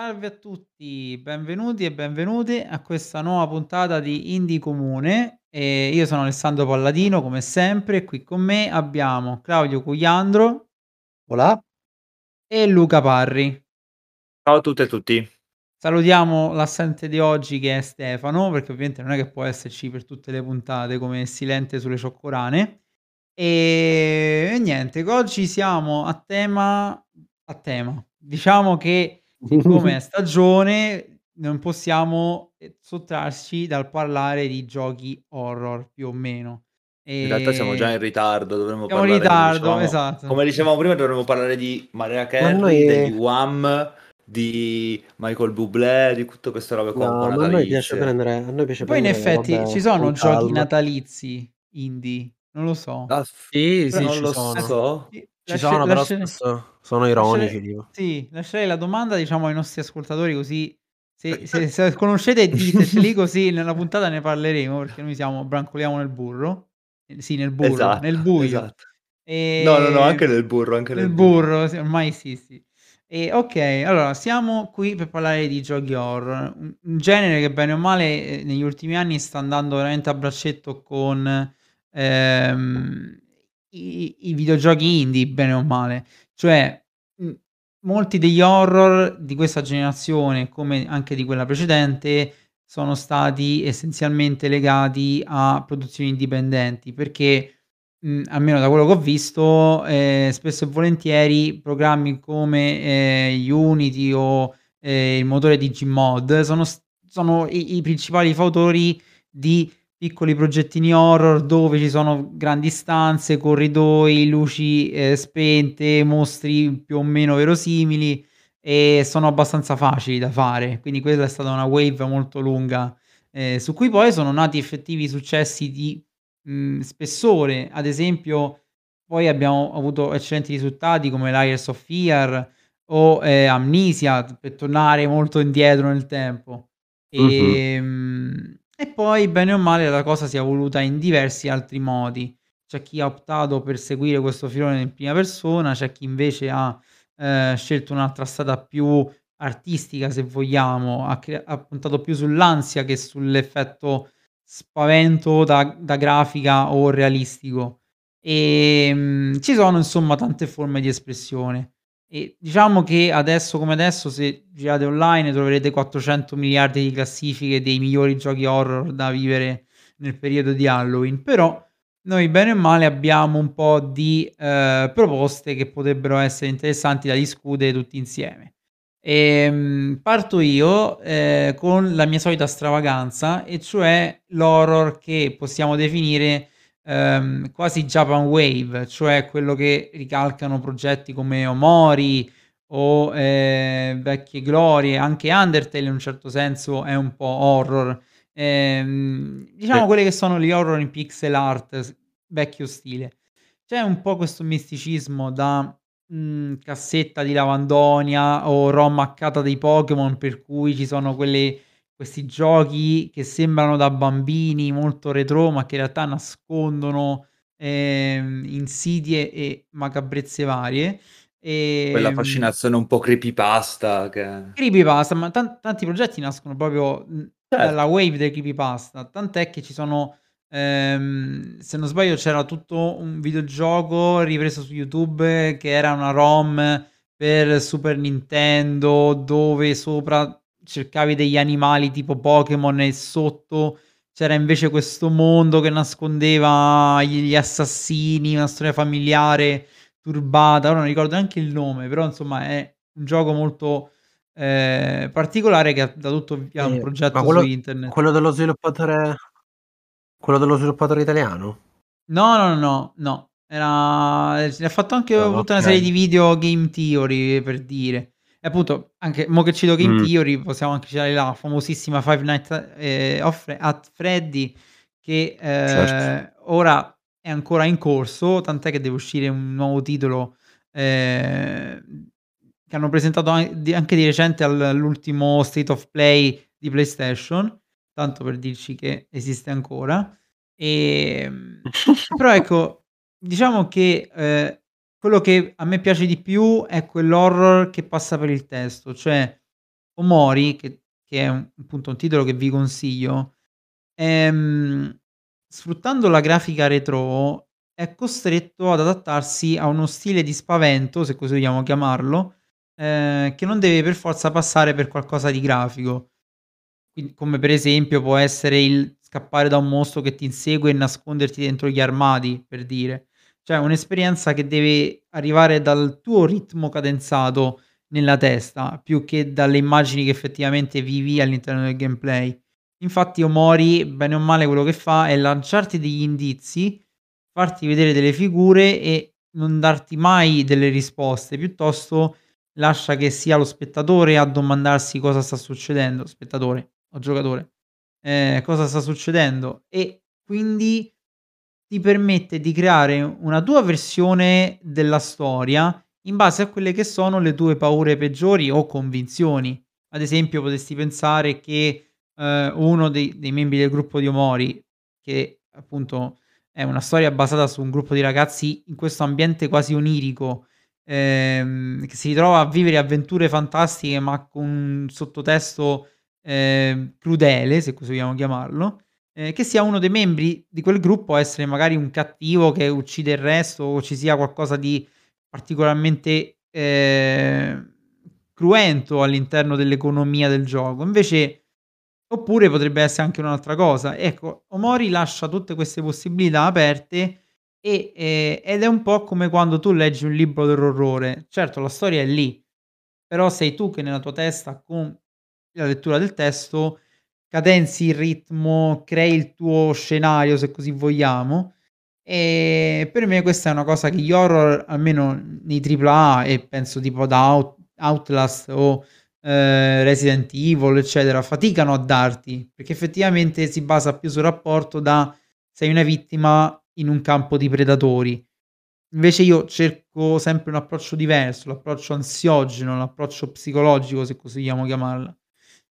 Salve a tutti, benvenuti e benvenute a questa nuova puntata di Indie Comune. E io sono Alessandro Palladino, come sempre, e qui con me abbiamo Claudio Cugliandro Olà. e Luca Parri. Ciao a tutte e tutti. Salutiamo l'assente di oggi che è Stefano, perché ovviamente non è che può esserci per tutte le puntate come silente sulle cioccorane. E, e niente, oggi siamo a tema, a tema. Diciamo che siccome è stagione non possiamo eh, sottrarci dal parlare di giochi horror più o meno. In realtà siamo già E in ritardo, dovremmo siamo in parlare, come ritardo, dicevamo, esatto. come dicevamo prima, dovremmo parlare di Mariah Ma Carey, noi degli Wham, di Michael Bublé, di tutte queste robe qua No, ma a noi piace prendere a noi piace Poi in prendere le effetti robe ci sono giochi calma. natalizi indie, non lo so. Ah, Sì, sì, non ci lo sono. so. Ci lasce sono, però lascerei spesso sono ironici, lascerei tipo. sì, lascerei la domanda diciamo ai nostri ascoltatori così se se se conoscete diteceli così nella puntata ne parleremo, perché noi siamo brancoliamo nel burro. Sì, nel burro, Esatto, nel buio. esatto. No, no, no, anche nel burro, anche nel nel burro. burro, sì, ormai sì, sì. E okay, allora siamo qui per parlare di giochi horror, un un genere che bene o male, ehm, negli ultimi anni sta andando veramente a braccetto con, ehm, i i videogiochi indie, bene o male. Cioè, mhmm, molti degli horror di questa generazione, come anche di quella precedente, sono stati essenzialmente legati a produzioni indipendenti, perché, mhmm, almeno da quello che ho visto, ehm, spesso e volentieri programmi come, ehm, Unity o, ehm, il motore di Gmod sono sono i i principali fautori di piccoli progettini horror dove ci sono grandi stanze, corridoi, luci, ehm, spente, mostri più o meno verosimili e sono abbastanza facili da fare. Quindi quella è stata una wave molto lunga, ehm, su cui poi sono nati effettivi successi di, mhmm, spessore. Ad esempio, poi abbiamo avuto eccellenti risultati come Layers of Fear o, ehm, Amnesia, per tornare molto indietro nel tempo. Mh-mh. Ehm, e poi bene o male la cosa si è evoluta in diversi altri modi. C'è chi ha optato per seguire questo filone in prima persona, c'è chi invece ha, ehm, scelto un'altra strada più artistica se vogliamo, ha crea ha puntato più sull'ansia che sull'effetto spavento da da grafica o realistico. Ehm, ci sono insomma tante forme di espressione. E diciamo che adesso come adesso, se girate online troverete 400 miliardi di classifiche dei migliori giochi horror da vivere nel periodo di Halloween, però noi bene o male abbiamo un po' di, ehm, proposte che potrebbero essere interessanti da discutere tutti insieme. Ehm, parto io, ehm, con la mia solita stravaganza, e cioè l'horror che possiamo definire, ehm, quasi Japan wave, cioè quello che ricalcano progetti come Omori o, ehm, Vecchie Glorie, anche Undertale in un certo senso è un po' horror. Ehm, diciamo Sì. quelli che sono gli horror in pixel art vecchio stile. C'è un po' questo misticismo da, mhmm, cassetta di Lavandonia o ROM hackata dei Pokémon, per cui ci sono quelle questi giochi che sembrano da bambini, molto retrò, ma che in realtà nascondono, ehm, insidie e macabrezze varie. Quella Ehm fascinazione un po' creepypasta che Creepypasta, ma tan tanti progetti nascono proprio, mhmm, dalla Certo. wave dei creepypasta, tant'è che ci sono ehm, se non sbaglio c'era tutto un videogioco ripreso su YouTube che era una ROM per Super Nintendo, dove sopra cercavi degli animali tipo Pokémon e sotto c'era invece questo mondo che nascondeva gli assassini, una storia familiare turbata. Ora non ricordo neanche il nome, però insomma è un gioco molto, ehm, particolare che ha dato tutto via un ma progetto su quello internet. quello dello sviluppatore quello dello sviluppatore italiano? No, no, no, no. Era ne ha fatto anche Ah, tutta una serie di video Game Theory, per dire. E appunto anche mo che cito Game Mh. Theory, possiamo anche citare la famosissima Five Nights of at Freddy che, Certo. ehm, ora è ancora in corso, tant'è che deve uscire un nuovo titolo, ehm, che hanno presentato anche di recente al all'ultimo State of Play di PlayStation, tanto per dirci che esiste ancora. Ehm, però ecco, diciamo che, ehm, quello che a me piace di più è quell'horror che passa per il testo, cioè Omori, che che è un appunto un titolo che vi consiglio, ehm, sfruttando la grafica retro, è costretto ad adattarsi a uno stile di spavento, se così vogliamo chiamarlo, ehm, che non deve per forza passare per qualcosa di grafico. Quin come per esempio può essere il scappare da un mostro che ti insegue e nasconderti dentro gli armadi, per dire. Cioè un'esperienza che deve arrivare dal tuo ritmo cadenzato nella testa, più che dalle immagini che effettivamente vivi all'interno del gameplay. Infatti Omori, bene o male, quello che fa è lanciarti degli indizi, farti vedere delle figure e non darti mai delle risposte, piuttosto lascia che sia lo spettatore a domandarsi cosa sta succedendo, spettatore o giocatore, ehm, cosa sta succedendo? E quindi ti permette di creare una tua versione della storia in base a quelle che sono le tue paure peggiori o convinzioni. Ad esempio potresti pensare che, ehm, uno dei dei membri del gruppo di Omori, che appunto è una storia basata su un gruppo di ragazzi in questo ambiente quasi onirico, ehm, che si ritrova a vivere avventure fantastiche ma con un sottotesto, ehm, crudele, se così vogliamo chiamarlo, ehm, che sia uno dei membri di quel gruppo essere magari un cattivo che uccide il resto o ci sia qualcosa di particolarmente, ehm, cruento all'interno dell'economia del gioco. Invece oppure potrebbe essere anche un'altra cosa. Ecco, Omori lascia tutte queste possibilità aperte e ehm, ed è un po' come quando tu leggi un libro dell'orrore. Certo, la storia è lì, però sei tu che nella tua testa con la lettura del testo cadenzi il ritmo, crei il tuo scenario, se così vogliamo. Ehm, per me questa è una cosa che gli horror, almeno nei AAA e penso tipo ad Out Outlast o, ehm, Resident Evil, eccetera, faticano a darti, perché effettivamente si basa più sul rapporto da sei una vittima in un campo di predatori. Invece io cerco sempre un approccio diverso, l'approccio ansiogeno, l'approccio psicologico, se così vogliamo chiamarla.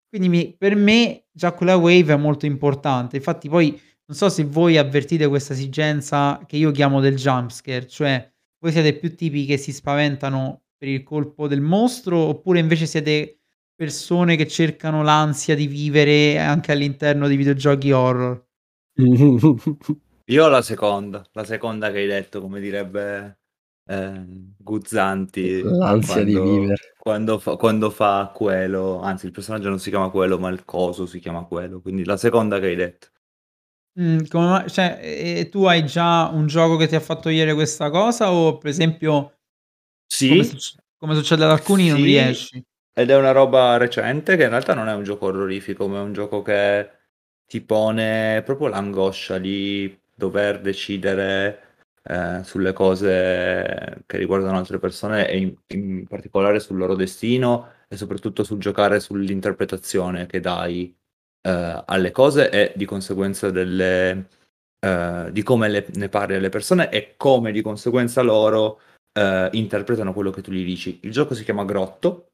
Quindi mi per me già quella wave è molto importante. Infatti poi non so se voi avvertite questa esigenza che io chiamo del jump scare, cioè voi siete più tipi che si spaventano per il colpo del mostro, oppure invece siete persone che cercano l'ansia di vivere anche all'interno di videogiochi horror? Io la seconda, la seconda che hai detto, come direbbe, ehm, Guzzanti L'ansia di quando vivere. quando fa quando fa Quelo, anzi il personaggio non si chiama Quelo, ma il coso si chiama Quelo, quindi la seconda che hai detto. Mhmm, come cioè, e tu hai già un gioco che ti ha fatto vedere questa cosa o per esempio come Sì, succ come succede ad alcuni non sì, riesci? ed è una roba recente che in realtà non è un gioco orrorifico, ma è un gioco che ti pone proprio l'angoscia di dover decidere, ehm, sulle cose che riguardano altre persone e in in particolare sul loro destino e soprattutto sul giocare sull'interpretazione che dai, ehm, alle cose e di conseguenza delle ehm, di come le ne parli alle persone e come di conseguenza loro, ehm, interpretano quello che tu gli dici. Il gioco si chiama Grotto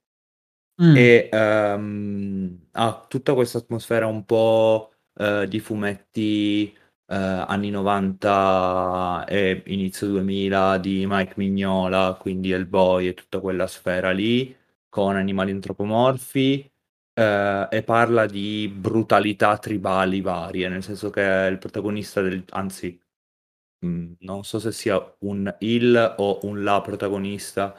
Mh. e, ehm, ha tutta questa atmosfera un po', ehm, di fumetti, ehm, anni '90 e inizio 2000 di Mike Mignola, quindi Hellboy e tutta quella sfera lì, con animali antropomorfi, ehm, e parla di brutalità tribali varie, nel senso che il protagonista del anzi, mhmm, non so se sia un il o un la protagonista,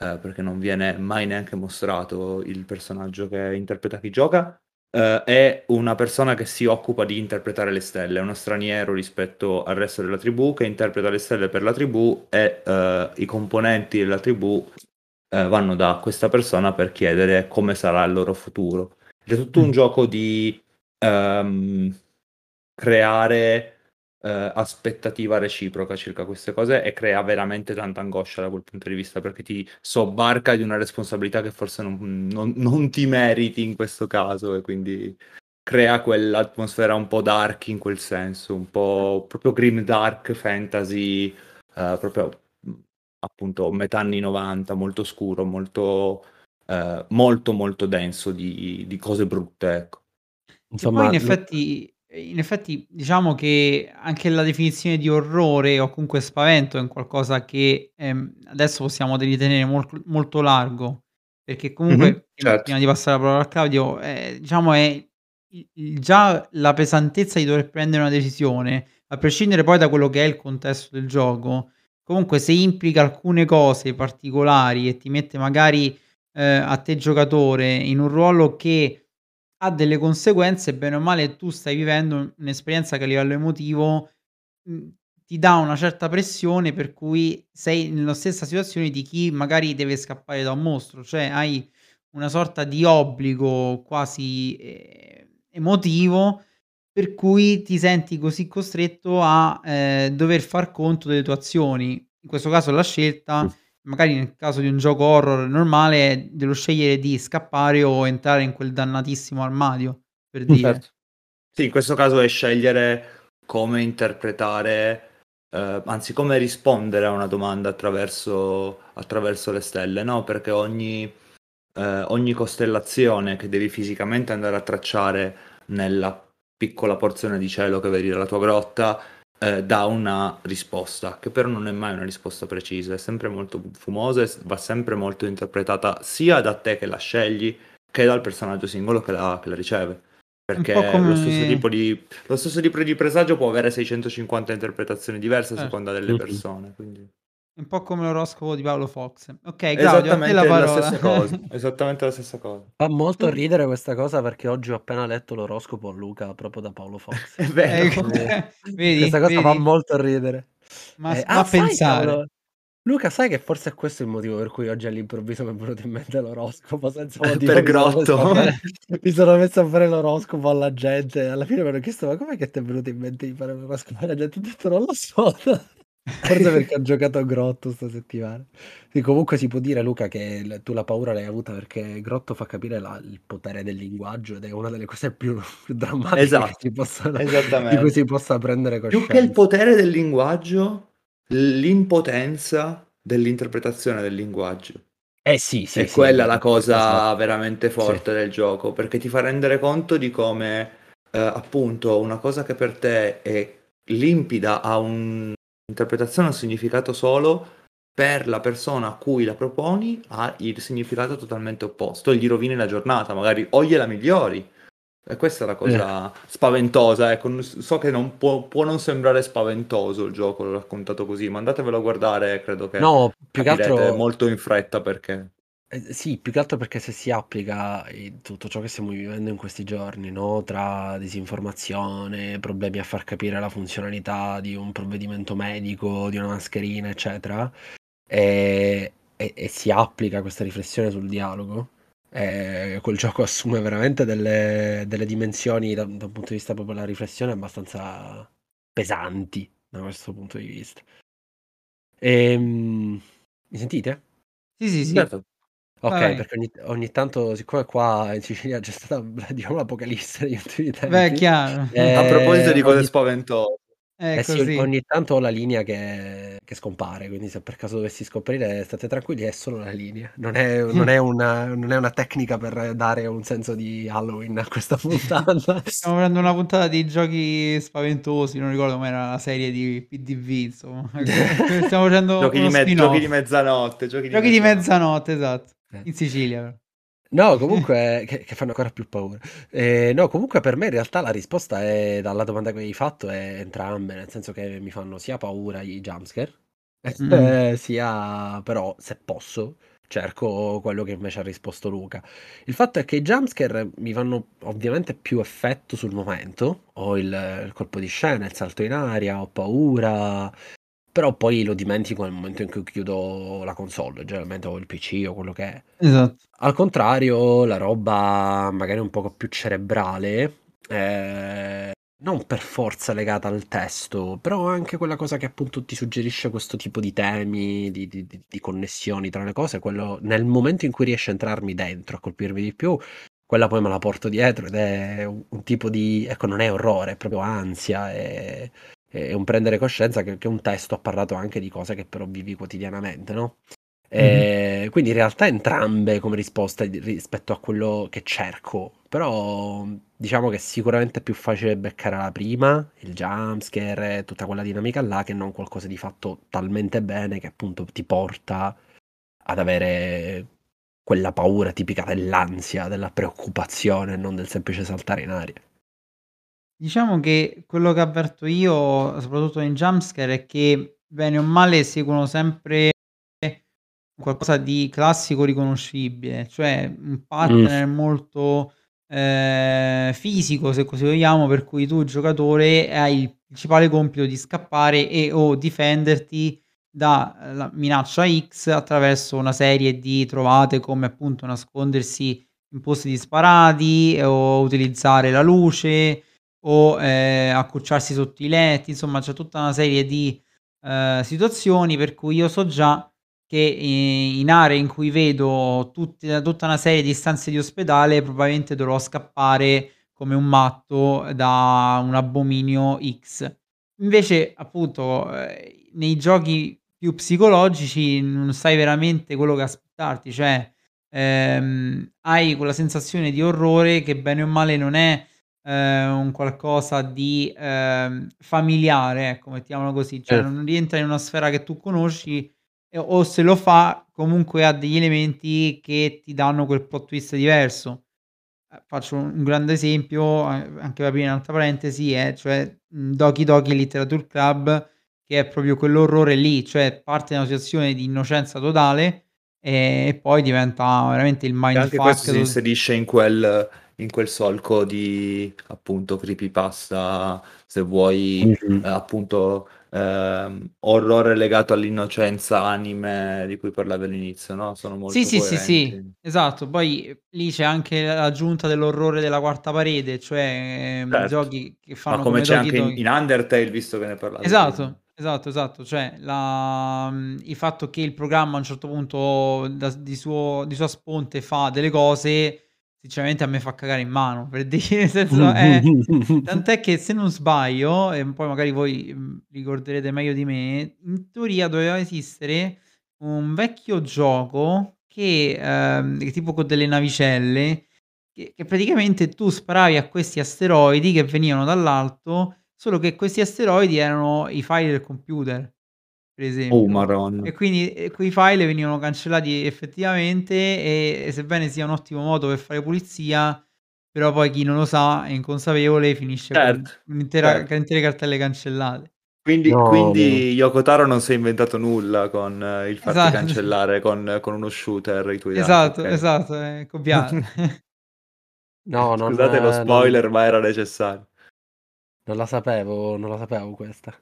ehm, perché non viene mai neanche mostrato il personaggio che interpreta chi gioca, ehm, è una persona che si occupa di interpretare le stelle, è uno straniero rispetto al resto della tribù che interpreta le stelle per la tribù e, ehm, i componenti della tribù, ehm, vanno da questa persona per chiedere come sarà il loro futuro. È tutto un Mh. gioco di, ehm, creare, ehm, aspettativa reciproca circa queste cose e crea veramente tanta angoscia da quel punto di vista, perché ti sobbarca di una responsabilità che forse non non non ti meriti in questo caso e quindi crea quell'atmosfera un po' dark in quel senso, un po' proprio grim dark fantasy, ehm, proprio, appunto metà anni '90, molto scuro, molto ehm, molto, molto denso di di cose brutte, ecco. Che poi Insomma in effetti in effetti diciamo che anche la definizione di orrore o comunque spavento è un qualcosa che, ehm, adesso possiamo ritenere molc molto largo, perché comunque Certo. prima di passare la parola a Claudio, ehm, diciamo è il già la pesantezza di dover prendere una decisione, a prescindere poi da quello che è il contesto del gioco, comunque se implica alcune cose particolari e ti mette magari, ehm, a te giocatore in un ruolo che ha delle conseguenze, bene o male tu stai vivendo un'esperienza che a livello emotivo, ti dà una certa pressione per cui sei nella stessa situazione di chi magari deve scappare da un mostro, cioè hai una sorta di obbligo quasi, ehm, emotivo per cui ti senti così costretto a, ehm, dover far conto delle tue azioni. In questo caso la scelta. Magari nel caso di un gioco horror normale, dello scegliere di scappare o entrare in quel dannatissimo armadio, per Mh. dire. Certo. Sì, in questo caso è scegliere come interpretare, ehm, anzi come rispondere a una domanda attraverso attraverso le stelle, no, perché ogni ehm, ogni costellazione che devi fisicamente andare a tracciare nella piccola porzione di cielo che vedi dalla tua grotta, ehm, dà una risposta, che però non è mai una risposta precisa, è sempre molto fumosa e va sempre molto interpretata sia da te che la scegli, che dal personaggio singolo che la che la riceve. Perché lo stesso come tipo di lo stesso tipo di presagio può avere 650 interpretazioni diverse a Certo. seconda delle persone, quindi Un po' come l'oroscopo di Paolo Fox. Okay, Claudio, la Esattamente la parola. stessa cosa, esattamente la stessa cosa. Fa molto ridere questa cosa perché oggi ho appena letto l'oroscopo a Luca proprio da Paolo Fox. È vero. Quindi vedi, questa cosa fa vedi? molto ridere. Ma s ma ah a sai pensare. cavolo, Luca sai che forse è questo il motivo per cui oggi all'improvviso m'è venuto in mente l'oroscopo senza motivo Per mi Grotto. mi sono messo a fare l'oroscopo alla gente, alla fine mi hanno chiesto: "Ma com'è che t'è venuto in mente di fare l'oroscopo alla gente?" Ho detto: "Non lo so." Forse perché ho giocato a Grotto 'sta settimana. Sì, comunque si può dire Luca che l tu la paura l'hai avuta perché Grotto fa capire la il potere del linguaggio ed è una delle cose più più drammatiche che Esatto, si possano di cui si possa prendere Più che il coscienza. potere del linguaggio, l'impotenza dell'interpretazione del linguaggio. Eh sì, sì, È sì, quella la questa cosa cosa veramente sì. forte del gioco, perché ti fa rendere conto di come, ehm, appunto una cosa che per te è limpida, ha un'interpretazione, un significato solo, per la persona a cui la proponi ha il significato totalmente opposto e gli rovini la giornata, magari o gliela migliori. E questa è la Eh. cosa spaventosa, ecco, so che non può può non sembrare spaventoso il gioco, l'ho raccontato così, ma andatevelo a guardare, credo che No, più che altro molto in fretta perché. Eh, sì, più che altro perché se si applica in tutto ciò che stiamo vivendo in questi giorni, no, tra disinformazione, problemi a far capire la funzionalità di un provvedimento medico, di una mascherina, eccetera, e e e si applica questa riflessione sul dialogo, ehm, quel gioco assume veramente delle delle dimensioni da da un punto di vista proprio della riflessione abbastanza pesanti da questo punto di vista. Ehm, mi sentite? Sì, sì, sì. Certo. Okay, Vai. perché ogni ogni tanto siccome qua in Sicilia c'è stata diciamo l'apocalisse negli ultimi Beh, tempi, chiaro. A proposito di cose ogni spaventose. Eh sì, ogni tanto ho la linea che che scompare, quindi se per caso dovessi scomparire state tranquilli, è solo la linea. Non è non è una non è una tecnica per dare un senso di Halloween a questa puntata. Stiamo facendo una puntata di giochi spaventosi, non ricordo com'era la serie di PDV, insomma. Stiamo facendo Giochi di me giochi di mezzanotte, giochi di Giochi di mezzanotte. mezzanotte, esatto. Eh. In Sicilia. No, comunque che che fanno ancora più paura. Ehm, no, comunque per me in realtà la risposta è dalla domanda che hai fatto è entrambe, nel senso che mi fanno sia paura i jumpscare, Mh-mh. ehm, sia però se posso cerco quello che invece ha risposto Luca. Il fatto è che i jumpscare mi fanno ovviamente più effetto sul momento, ho il il colpo di scena, il salto in aria, ho paura, però poi lo dimentico nel momento in cui chiudo la console, generalmente o il PC o quello che è. Esatto. Al contrario, la roba magari un poco più cerebrale, ehm, non per forza legata al testo, però anche quella cosa che appunto ti suggerisce questo tipo di temi, di di di di connessioni tra le cose, quello nel momento in cui riesce a entrarmi dentro, a colpirmi di più, quella poi me la porto dietro ed è un un tipo di ecco, non è orrore, è proprio ansia, è è un prendere coscienza che che un testo ha parlato anche di cose che però vivi quotidianamente, no? Mh-mh. Ehm, quindi in realtà entrambe come risposte rispetto a quello che cerco, però diciamo che sicuramente è più facile beccare la prima, il jumpscare e tutta quella dinamica là, che non qualcosa di fatto talmente bene che appunto ti porta ad avere quella paura tipica dell'ansia, della preoccupazione, non del semplice saltare in aria. Diciamo che quello che avverto io, soprattutto in jumpscare, è che bene o male seguono sempre qualcosa di classico riconoscibile, cioè un partner molto, ehm, fisico, se così vogliamo, per cui tu giocatore hai il principale compito di scappare e o difenderti da, ehm, la minaccia X attraverso una serie di trovate come appunto nascondersi in posti disparati o utilizzare la luce o, ehm, accucciarsi sotto i letti, insomma c'è tutta una serie di, ehm, situazioni per cui io so già che in aree in cui vedo tutti tutta una serie di stanze di ospedale probabilmente dovrò scappare come un matto da un abominio X. Invece appunto, ehm, nei giochi più psicologici non sai veramente quello che aspettarti, cioè, ehm, hai quella sensazione di orrore che bene o male non è, ehm, un qualcosa di, ehm, familiare, ecco, mettiamolo così, cioè Certo. non rientra in una sfera che tu conosci e o se lo fa comunque ha degli elementi che ti danno quel plot twist diverso. Ehm, faccio un grande esempio, a anche per aprire un'altra parentesi, è cioè, Doki Doki Literature Club, che è proprio quell'orrore lì, cioè parte da una situazione di innocenza totale, ehm, e poi diventa veramente il E anche questo mindfuck si inserisce in quel in quel solco di appunto creepypasta, se vuoi, Mh-mh. ehm, appunto, ehm, orrore legato all'innocenza anime di cui parlavi all'inizio, no, sono Sì, molto sì, sì, sì, coerenti. esatto. Poi lì c'è anche l'aggiunta dell'orrore della quarta parete, cioè, ehm, Certo, giochi che ma fanno come come c'è anche in in Undertale, visto che ne parlavi prima. Esatto, esatto, esatto. Cioè la mhmm, il fatto che il programma a un certo punto da di suo di sua sponte fa delle cose, sinceramente a me fa cagare in mano, per dire, nel senso è tant'è che se non sbaglio, e poi magari voi, mhmm, ricorderete meglio di me, in teoria doveva esistere un vecchio gioco che, ehm, tipo con delle navicelle, che che praticamente tu sparavi a questi asteroidi che venivano dall'alto, solo che questi asteroidi erano i file del computer, per Oh esempio. Maronna. E quindi, quei file venivano cancellati effettivamente e e sebbene sia un ottimo modo per fare pulizia, però poi chi non lo sa è inconsapevole, finisce con Certo, un'intera ca certo. intere cartelle cancellate. Quindi No, quindi Yoko Taro non si è inventato nulla con il farti Esatto, cancellare con con uno shooter i tuoi dati, Esatto, okay. esatto, è copiata. No, non Scusate lo non spoiler, ma era necessario. Non la sapevo non la sapevo questa.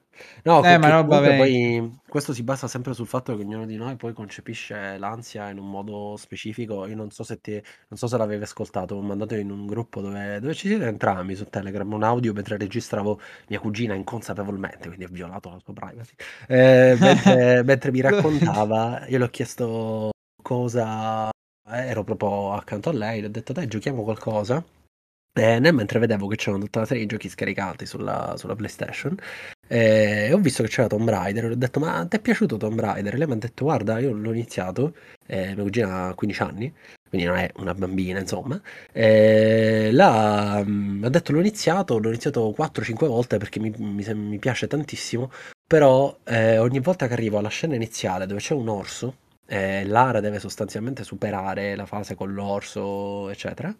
No, Eh, ma vecchia. poi questo si basa sempre sul fatto che ognuno di noi poi concepisce l'ansia in un modo specifico. Io non so se ti non so se l'avevi ascoltato, l'ho mandato in un gruppo dove dove ci siete entrambi su Telegram, un audio mentre registravo mia cugina inconsapevolmente, quindi ho violato la sua privacy. Ehm, mentre mentre mi raccontava, io le ho chiesto cosa ero proprio accanto a lei, le ho detto: "Dai, giochiamo qualcosa?" E nel mentre vedevo che c'erano tutta una serie di giochi scaricati sulla sulla PlayStation, e ho visto che c'era Tomb Raider e ho detto: "Ma t'è piaciuto Tomb Raider?" E lei m'ha detto: "Guarda, io l'ho iniziato", ehm, mia cugina ha 15 anni, quindi non è una bambina insomma, ehm, l'ha mhmm, m'ha detto: "L'ho iniziato, l'ho iniziato 4, 5 volte perché mi mi mi piace tantissimo, però, ehm, ogni volta che arrivo alla scena iniziale dove c'è un orso, e Lara deve sostanzialmente superare la fase con l'orso, eccetera,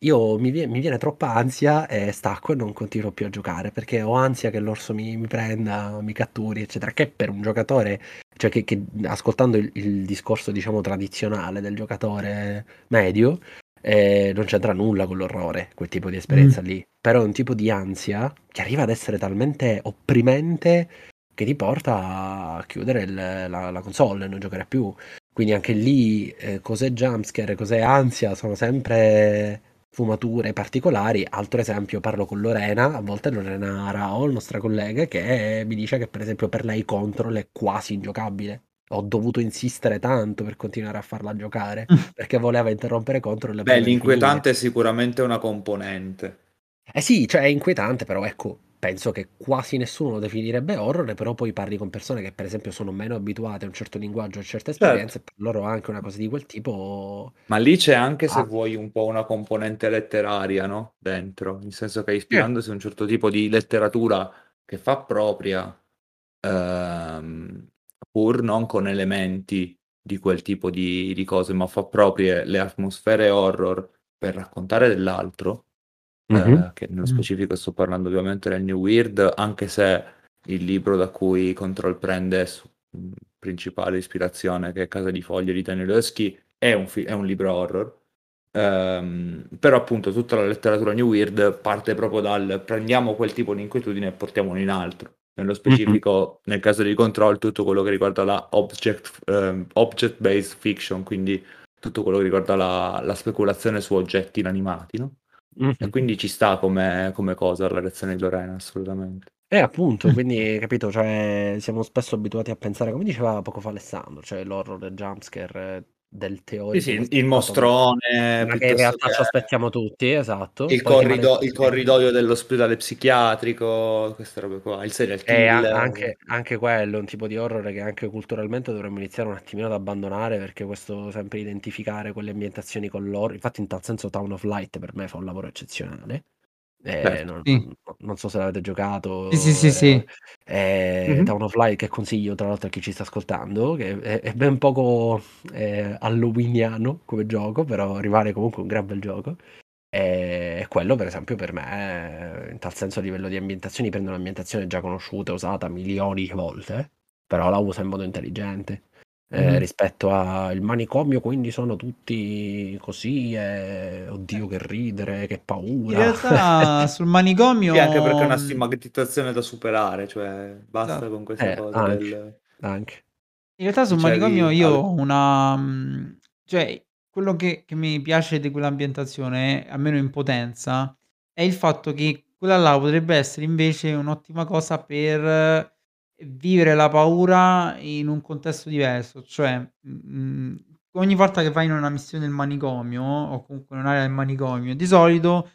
io mi vie mi viene troppa ansia e stacco e non continuo più a giocare, perché ho ansia che l'orso mi mi prenda, mi catturi, eccetera." Che per un giocatore cioè che che ascoltando il il discorso diciamo tradizionale del giocatore medio, ehm, non c'entra nulla con l'orrore, quel tipo di esperienza Mh. lì. Però è un tipo di ansia che arriva ad essere talmente opprimente che ti porta a chiudere il la la console e non giocare più. Quindi anche lì, ehm, cos'è jumpscare, cos'è ansia, sono sempre sfumature particolari. Altro esempio, parlo con Lorena, a volte Lorena Rao, nostra collega, che mi dice che per esempio per lei Control è quasi ingiocabile. Ho dovuto insistere tanto per continuare a farla giocare, perché voleva interrompere Control Beh, l'inquietante è sicuramente una componente. Eh sì, cioè è inquietante, però ecco, penso che quasi nessuno lo definirebbe horror, però poi parli con persone che per esempio sono meno abituate a un certo linguaggio, a certe Certo. esperienze, e per loro anche una cosa di quel tipo Ma lì c'è anche, se ah. vuoi, un po' una componente letteraria, no, dentro, nel senso che ispirandosi a un certo tipo di letteratura che fa propria, ehm, pur non con elementi, di quel tipo di di cose, ma fa proprie le atmosfere horror per raccontare dell'altro, Mh-mh. ehm, che nello specifico sto parlando ovviamente del New Weird, anche se il libro da cui Control prende su mhmm, principale ispirazione, che è Casa di foglie di Danielewski, è un fi è un libro horror. Ehm, però appunto tutta la letteratura New Weird parte proprio dal: prendiamo quel tipo di inquietudine e portiamolo in altro. Nello Mh-mh. specifico, nel caso di Control, tutto quello che riguarda la object ehm, object based fiction, quindi tutto quello che riguarda la la speculazione su oggetti inanimati, no, e Mh-mh. quindi ci sta come come cosa la lezione di Lorena, assolutamente. Eh, appunto, quindi capito, cioè siamo spesso abituati a pensare, come diceva poco fa Alessandro, cioè l'horror del jumpscare del Sì, teorico sì, il passato, mostrone che in realtà che ci aspettiamo tutti, esatto. il corrido il corridoio dell'ospedale psichiatrico, queste robe qua, il serial Eh, killer. anche anche quello è un tipo di horror che anche culturalmente dovremmo iniziare un attimino ad abbandonare, perché questo sempre identificare quelle ambientazioni con l'horror infatti in tal senso Town of Light per me fa un lavoro eccezionale. Ehm, Certo. non Sì. non so se l'avete Sì, sì, giocato, sì, ehm, sì. ehm, Mh-mh. Town of Light che consiglio tra l'altro a chi ci sta ascoltando, che è è ben poco, ehm, halloweeniano come gioco, però rimane comunque un gran bel gioco. Ehm, e quello per esempio per me, in tal senso a livello di ambientazioni, prende un'ambientazione già conosciuta, usata milioni di volte, però la usa in modo intelligente. Ehm, Mh-mh. rispetto a il manicomio quindi sono tutti così e oddio che ridere, che In paura. realtà sul manicomio Sì, anche perché è una stigmatizzazione da superare, cioè basta Esatto. con questa Eh, cosa anche, del anche. In realtà sul manicomio dicevi io al ho una mhmm, cioè quello che che mi piace di quell'ambientazione, almeno in potenza, è il fatto che quella là potrebbe essere invece un'ottima cosa per vivere la paura in un contesto diverso, cioè, mhmm, ogni volta che vai in una missione del manicomio, o comunque in un'area del manicomio, di solito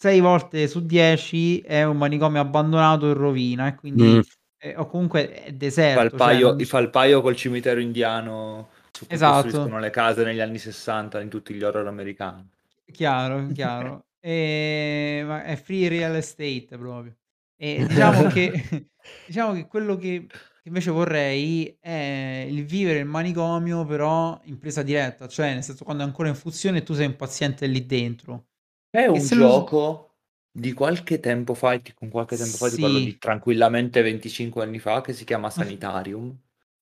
6 volte su 10 è un manicomio abbandonato in rovina e Mh. quindi ehm, o comunque è Fa il deserto, cioè paio non i c fa il paio col cimitero indiano su cui Esatto. costruiscono le case negli anni '60 in tutti gli horror americani. Chiaro, chiaro. Ma è free real estate proprio. E diciamo che diciamo che quello che che invece vorrei è il vivere il manicomio però in presa diretta, cioè nel senso quando è ancora in funzione tu sei un paziente lì dentro. È E un se lo gioco di qualche tempo fa, e ti con qualche tempo fa ti parlo di tranquillamente 25 anni fa, che si chiama Sanitarium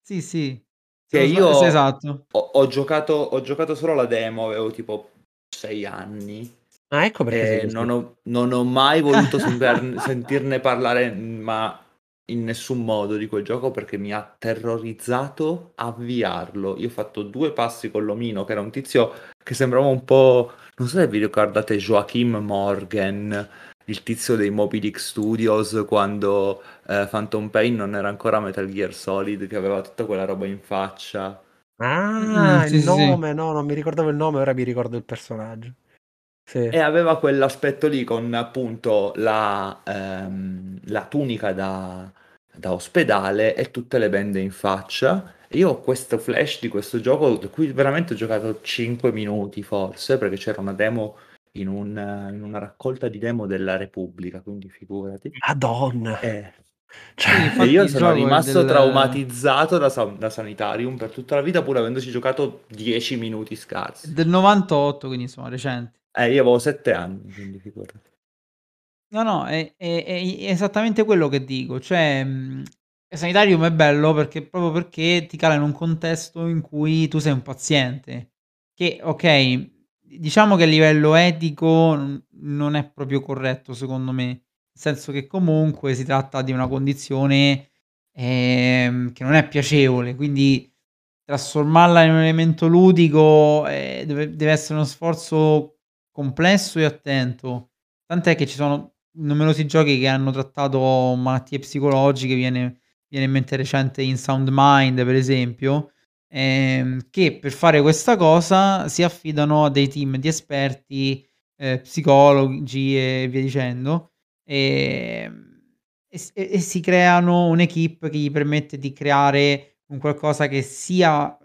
Sì, sì. Se che non io sba sì, ho esatto. ho giocato ho giocato solo la demo, avevo tipo 6 anni Ah, ecco perché e così. non ho non ho mai voluto sentirne parlare, ma in nessun modo di quel gioco, perché mi ha terrorizzato avviarlo. Io ho fatto 2 passi con l'omino, che era un tizio che sembrava un po' non so se vi ricordate Joachim Morgen, il tizio dei Moby Dick Studios quando, ehm, Phantom Pain non era ancora Metal Gear Solid, che aveva tutta quella roba in faccia. Ah, il sì, sì, sì. nome, no, non mi ricordavo il nome, ora mi ricordo il personaggio. Sì. E aveva quell'aspetto lì con appunto la ehm, la tunica da da ospedale e tutte le bende in faccia. Io ho questo flash di questo gioco, di cui veramente ho giocato 5 minuti forse, perché c'era una demo in un in una raccolta di demo della Repubblica, quindi figurati. Madonna! E Sì, e infatti io sono rimasto del traumatizzato da da Sanitarium per tutta la vita, pur avendoci giocato 10 minuti scarsi. del '98, quindi insomma recente. Eh, io avevo 7 anni, quindi figurati. No, no, è è è esattamente quello che dico, cioè, mhmm, Sanitarium è bello perché proprio perché ti cala in un contesto in cui tu sei un paziente, che okay, diciamo che a livello etico non è proprio corretto secondo me, nel senso che comunque si tratta di una condizione, ehm, che non è piacevole, quindi trasformarla in un elemento ludico, ehm, deve deve essere uno sforzo complesso e attento. Tant'è che ci sono numerosi giochi che hanno trattato malattie psicologiche, viene viene in mente recente In Sound Mind per esempio, ehm, che per fare questa cosa si affidano a dei team di esperti, ehm, psicologi e via dicendo, ehm, e e e si creano un'équipe che gli permette di creare un qualcosa che sia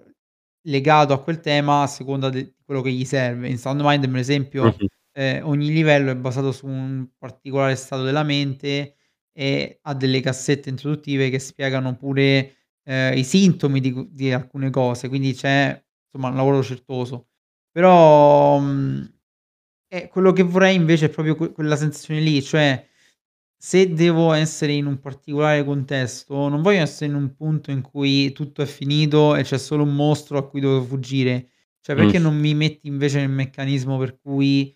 legato a quel tema a seconda de quello che gli serve. In Sound Mind per esempio, ehm, ogni livello è basato su un particolare stato della mente e ha delle cassette introduttive che spiegano pure, ehm, i sintomi di di alcune cose, quindi c'è insomma un lavoro certoso. Però, mhmm, eh, quello che vorrei invece è proprio que quella sensazione lì, cioè se devo essere in un particolare contesto, non voglio essere in un punto in cui tutto è finito e c'è solo un mostro a cui devo fuggire. Cioè perché non mi metti invece nel meccanismo per cui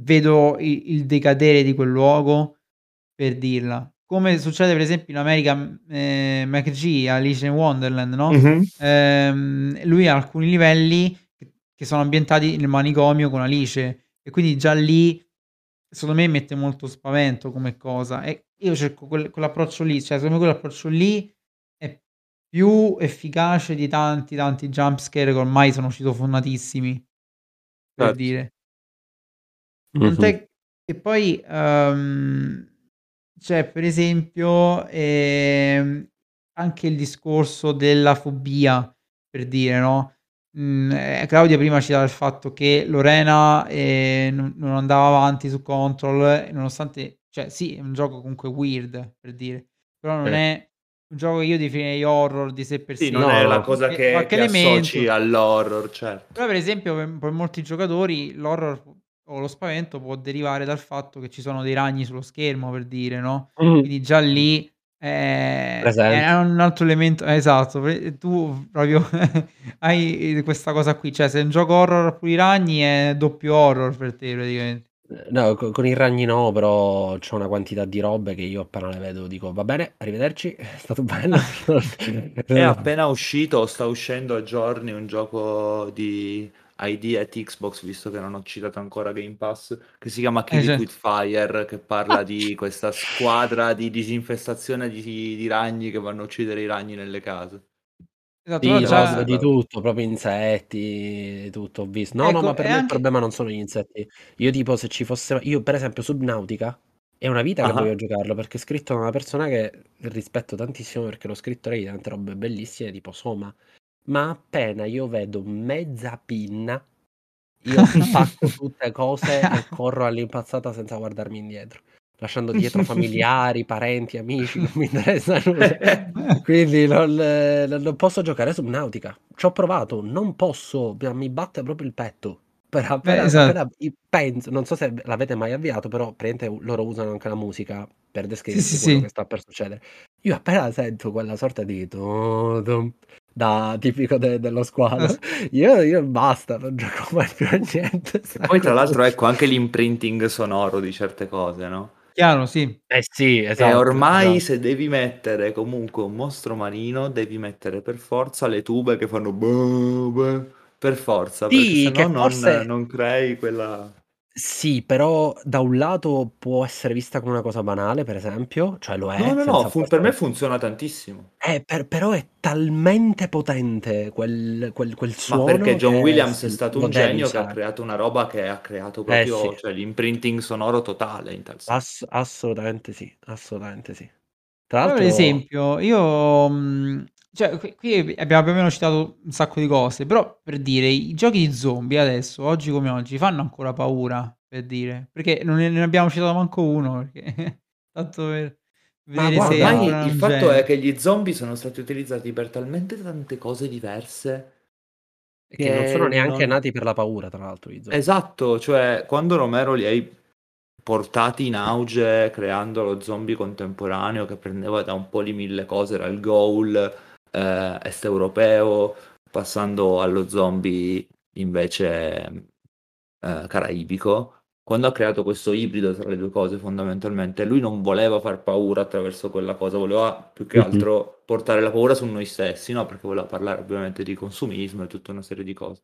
vedo i il decadere di quel luogo, per dirla. Come succede per esempio in America, ehm, McG, Alice in Wonderland, no, Mh-mh. ehm, lui ha alcuni livelli che sono ambientati nel manicomio con Alice e quindi già lì, secondo me mette molto spavento come cosa e io cerco quel quell'approccio lì, cioè secondo me quell'approccio lì più efficace di tanti, tanti jump scare che ormai sono citofonatissimi, per Certo. dire. Tant'è che poi, uhm, c'è per esempio, ehm, anche il discorso della fobia, per dire, no, mhmm, ehm, Claudia prima citava il fatto che Lorena, ehm, non non andava avanti su Control e nonostante cioè sì, è un gioco comunque weird, per dire, però non è un gioco che io definirei horror di sé per Sì, sé. non No, è la cosa Qualche che che associ elemento all'horror, certo. però per esempio per per molti giocatori l'horror o lo spavento può derivare dal fatto che ci sono dei ragni sullo schermo, per dire, no, Mh. quindi già lì, è Presente. un altro elemento esatto, tu proprio hai questa cosa qui, cioè se un gioco horror ha pure i ragni è doppio horror per te praticamente. Ehm, no, co con i ragni no, però c'ho una quantità di robe che io appena le vedo dico: "Va bene, arrivederci, è stato bello." È appena uscito o sta uscendo a giorni un gioco di ID at Xbox, visto che non ho citato ancora Game Pass, che si chiama Eh Kill cer With Fire, che parla di questa squadra di disinfestazione di di ragni che vanno a uccidere i ragni nelle case. Esatto, Sì, no, già di cosa. tutto, proprio insetti, tutto ho vis no, no, ma Ecco, per e me il anche problema non sono gli insetti. Io tipo se ci fosse io per esempio Subnautica è una vita che voglio Ah-ah. giocarlo, perché è scritto da una persona che rispetto tantissimo, perché lo scrittore di tante robe bellissime tipo Soma, ma appena io vedo mezza pinna, io spacco tutte cose e corro all'impazzata senza guardarmi indietro, lasciando dietro familiari, parenti, amici, non mi interessa nulla. Quindi non non non posso giocare a Subnautica. C'ho provato, non posso, mi batte proprio il petto. Per Beh, appena esat appena i penso non so se l'avete mai avviato, però praticamente loro usano anche la musica per Sì, sì, quello che sì. sta per succedere. Io appena sento quella sorta di da tipico de dello squalo, As io io basta, non gioco mai più a niente, E poi tra l'altro ecco anche l'imprinting sonoro di certe cose, no? Chiaro, sì. Eh sì, E esatto, ormai esa se devi mettere comunque un mostro marino, devi mettere per forza le tube che fanno "baa baa", per forza, perché Sì, sennò che non forse non crei quella Sì, però da un lato può essere vista come una cosa banale, per esempio, cioè lo No, è, no, no, senza fun per me forse funziona tantissimo. Eh, per però è talmente potente quel quel quel Ma perché suono John che Williams è sì, stato lo un devi genio che ha usare. creato una roba che ha creato Eh sì. proprio cioè l'imprinting sonoro totale in tal sen Ass assolutamente sì, assolutamente sì. Tra Però per l'altro esempio io, mhmm, cioè qui abbiamo più o meno citato un sacco di cose, però per dire i giochi di zombie adesso, oggi come oggi, fanno ancora paura, per dire, perché non ne abbiamo citato manco uno, perché tanto per Ma vedere Ma se guarda ormai ancora il fatto è che gli zombie sono stati utilizzati per talmente tante cose diverse E che non sono che neanche non nati per la paura tra l'altro gli zombie. Esatto, cioè quando Romero li hai portati in auge creando lo zombie contemporaneo che prendeva da un po' di 1000 cose, era il ghoul, ehm, est europeo, passando allo zombie invece, ehm, caraibico. Quando ha creato questo ibrido tra le 2 cose fondamentalmente, lui non voleva far paura attraverso quella cosa, voleva più che Mh-mh. altro portare la paura su noi stessi, no, perché voleva parlare ovviamente di consumismo e tutta una serie di cose.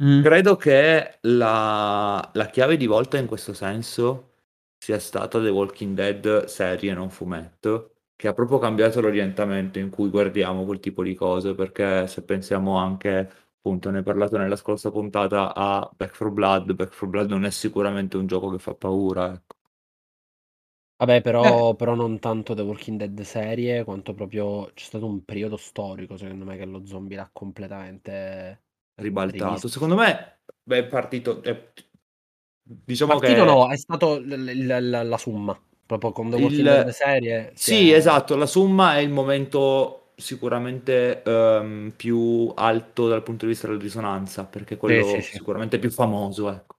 Mh. Credo che la la chiave di volta in questo senso sia stata The Walking Dead serie, non fumetto, che ha proprio cambiato l'orientamento in cui guardiamo quel tipo di cose, perché se pensiamo anche, appunto ne hai parlato nella scorsa puntata, a Back 4 Blood, Back 4 Blood non è sicuramente un gioco che fa paura, ecco. Vabbè Eh. però però non tanto The Walking Dead serie, quanto proprio c'è stato un periodo storico secondo me che lo zombie l'ha completamente Ribaltato. rivisto. Secondo me, beh, è partito è diciamo Partito no, che è stato l l il la summa. Proprio con The Walking Dead Il serie si sì, è esatto, la summa è il momento sicuramente ehm, più alto dal punto di vista della risonanza, perché quello Sì, sì, sì. sicuramente più famoso, ecco.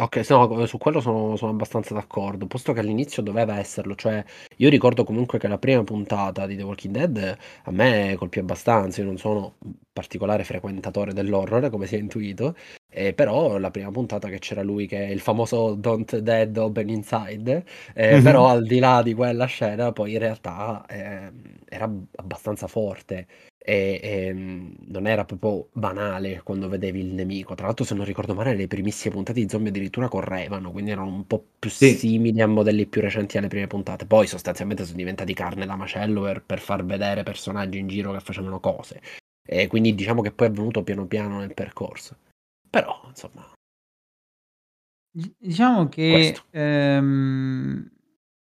Ok, no, su quello sono, sono abbastanza d'accordo, posto che all'inizio doveva esserlo, cioè io ricordo comunque che la prima puntata di The Walking Dead a me colpì abbastanza, io non sono un particolare frequentatore dell'horror, come si è intuito, eh, però la prima puntata che c'era lui che è il famoso Don't Dead Open Inside, eh, Mhm. però al di là di quella scena poi in realtà eh, era abbastanza forte e, e, non era proprio banale quando vedevi il nemico. Tra l'altro, se non ricordo male, le primissime puntate di zombie addirittura correvano, quindi erano un po' più Sì. simili a modelli più recenti alle prime puntate. Poi sostanzialmente sono diventati carne da macello per, per far vedere personaggi in giro che facevano cose. E quindi diciamo che poi è venuto piano piano nel percorso. Però, insomma, diciamo che ehm,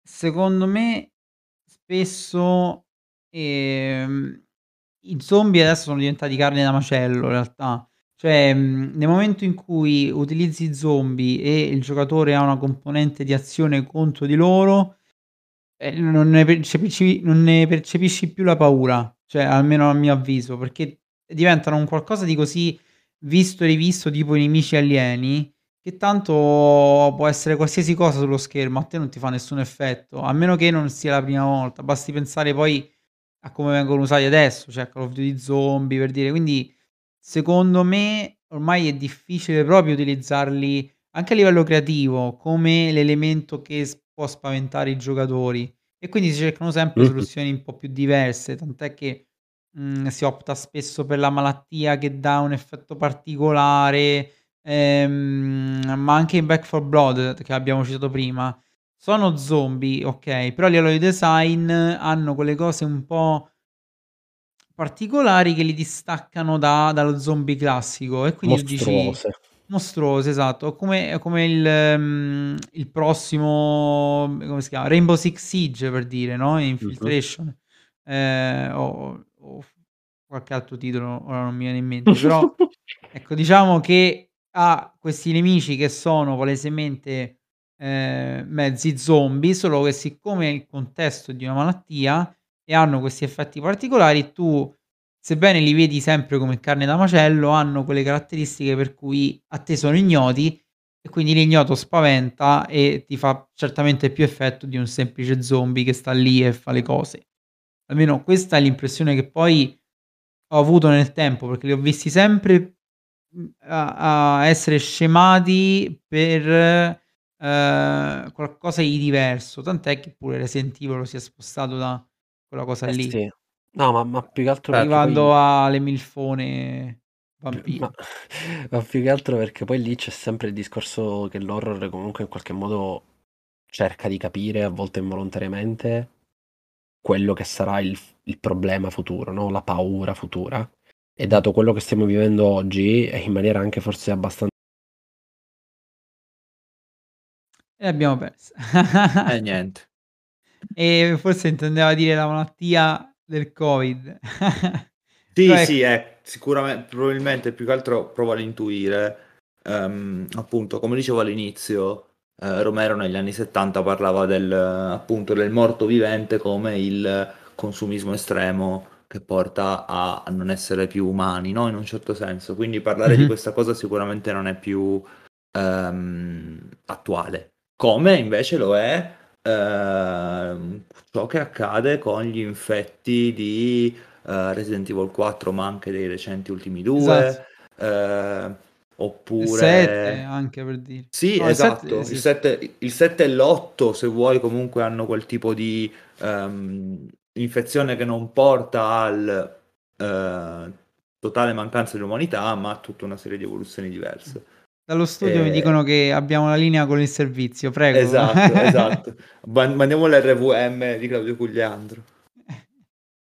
secondo me spesso ehm, i zombie adesso sono diventati carne da macello in realtà. Cioè, mhmm, nel momento in cui utilizzi zombie e il giocatore ha una componente di azione contro di loro, ehm, non ne percepisci non ne percepisci più la paura, cioè almeno a mio avviso, perché diventano un qualcosa di così visto e rivisto, tipo i nemici alieni, che tanto può essere qualsiasi cosa sullo schermo, a te non ti fa nessun effetto, a meno che non sia la prima volta. Basti pensare poi a come vengono usati adesso, cioè Call of Duty Zombie per dire. Quindi secondo me ormai è difficile proprio utilizzarli anche a livello creativo come l'elemento che può spaventare i giocatori e quindi si cercano sempre Mhm. soluzioni un po' più diverse, tant'è che, mhmm, si opta spesso per la malattia che dà un effetto particolare, ehm, ma anche in Back 4 Blood che abbiamo citato prima, sono zombie, okay, però a livello di design hanno quelle cose un po' particolari che li distaccano da dallo zombie classico e quindi tu dici Mostruose. mostruose, esatto, come come il mhmm, il prossimo come si chiama? Rainbow Six Siege per dire, no. Infiltration, ehm, o o f qualche altro titolo, ora non mi viene in mente, però ecco diciamo che ha questi nemici che sono palesemente, ehm, mezzi zombie, solo che siccome il contesto è di una malattia e hanno questi effetti particolari, tu sebbene li vedi sempre come carne da macello, hanno quelle caratteristiche per cui a te sono ignoti e quindi l'ignoto spaventa e ti fa certamente più effetto di un semplice zombie che sta lì e fa le cose. Almeno questa è l'impressione che poi ho avuto nel tempo, perché li ho visti sempre, mhmm, a a essere scemati per, ehm, qualcosa di diverso, tant'è che pure Resident Evil si è spostato da quella cosa Eh lì, sì. No, ma, ma più che altro perché Certo. poi... arrivando alle milfone Ma, ma più che altro perché poi lì c'è sempre il discorso che l'horror comunque in qualche modo cerca di capire, a volte involontariamente, quello che sarà il, il problema futuro, no? La paura futura. E dato quello che stiamo vivendo oggi, in maniera anche forse abbastanza... E l'abbiamo persa. E niente. E forse intendeva dire la malattia del Covid. Però Sì, sì, ecco eh, sicuramen probabilmente più che altro provo ad intuire, ehm, appunto, come dicevo all'inizio, eh, Romero negli anni 70 parlava del, appunto, del morto vivente come il consumismo estremo che porta a, non essere più umani, no? In un certo senso. Quindi parlare di Mh-mh. questa cosa sicuramente non è più ehm, attuale. Come invece lo è ehm, ciò che accade con gli infetti di eh, Resident Evil 4, ma anche dei recenti ultimi Esatto. due, eh, Il 7 oppure... anche per dire. Sì, No, il 7 esatto, il sì. 7, il 7 e l'8, se vuoi, comunque hanno quel tipo di ehm, infezione che non porta al eh, totale mancanza di umanità, ma a tutta una serie di evoluzioni diverse. Dallo studio mi E- dicono che abbiamo la linea con il servizio, prego. Esatto, esatto. Ma- Mandiamo l'RVM di Claudio Cugliandro.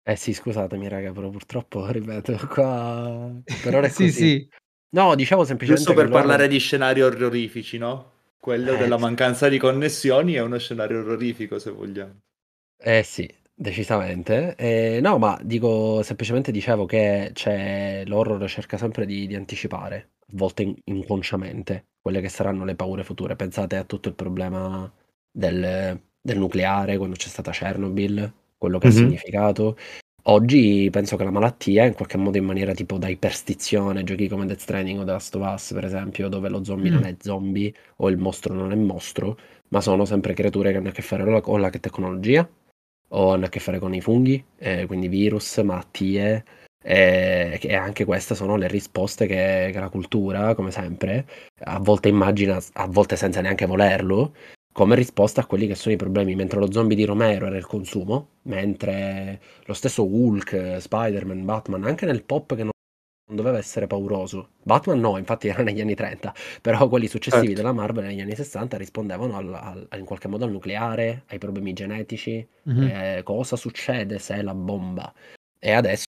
Eh sì, scusatemi raga, però purtroppo, ripeto, qua... Per ora è Sì, così. sì. No, diciamo semplicemente Giusto per loro... parlare di scenari orrorifici, no? Quello Eh, della mancanza di connessioni è uno scenario orrorifico, se vogliamo. Eh sì, decisamente. Eh, no, ma dico semplicemente dicevo che c'è l'horror cerca sempre di, di anticipare, a volte in- inconsciamente, quelle che saranno le paure future. Pensate a tutto il problema del, del nucleare quando c'è stata Chernobyl, quello che ha Mhm. significato. Oggi penso che la malattia, in qualche modo in maniera tipo da iperstizione, giochi come Death Stranding o The Last of Us, per esempio, dove lo zombie non Mh. è zombie o il mostro non è mostro, ma sono sempre creature che hanno a che fare o con la tecnologia o hanno a che fare con i funghi, eh, quindi virus, malattie, eh, e anche queste sono le risposte che, che la cultura, come sempre, a volte immagina, a volte senza neanche volerlo, come risposta a quelli che sono i problemi, mentre lo zombie di Romero era il consumo, mentre lo stesso Hulk, Spider-Man, Batman, anche nel pop che non doveva essere pauroso. Batman no, infatti era negli anni 30, però quelli successivi Certo. della Marvel negli anni 60 rispondevano al, al- in qualche modo al nucleare, ai problemi genetici, Mh-mh. eh, cosa succede se la bomba. E adesso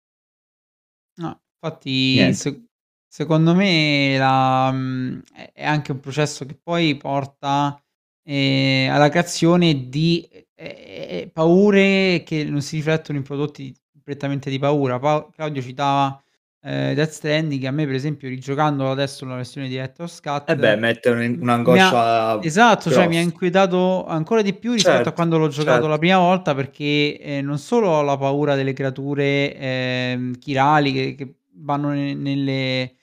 No, infatti se secondo me la mhmm, è è anche un processo che poi porta, ehm, alla creazione di, ehm, paure che non si riflettono in prodotti prettamente di paura. Pau Claudio citava, ehm, Death Stranding, a me per esempio rigiocandolo adesso la versione Director's Eh beh, mette un mi ha un'angoscia esatto, cioè mi ha inquietato ancora di più rispetto a Certo, quando l'ho giocato la certo. prima volta perché, ehm, non solo ho la paura delle creature, ehm, chirali che che vanno ne nelle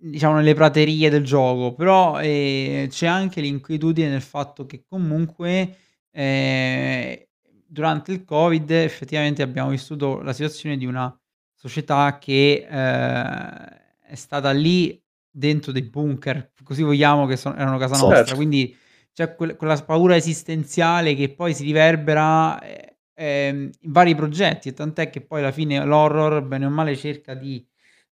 diciamo nelle praterie del gioco, però, ehm, c'è anche l'inquietudine nel fatto che comunque, ehm, durante il Covid effettivamente abbiamo vissuto la situazione di una società che, ehm, è stata lì dentro dei bunker, così vogliamo, che so erano casa nostra, Certo. quindi c'è quel quella paura esistenziale che poi si riverbera, ehm, ehm, in vari progetti, e tant'è che poi alla fine l'horror, bene o male, cerca di,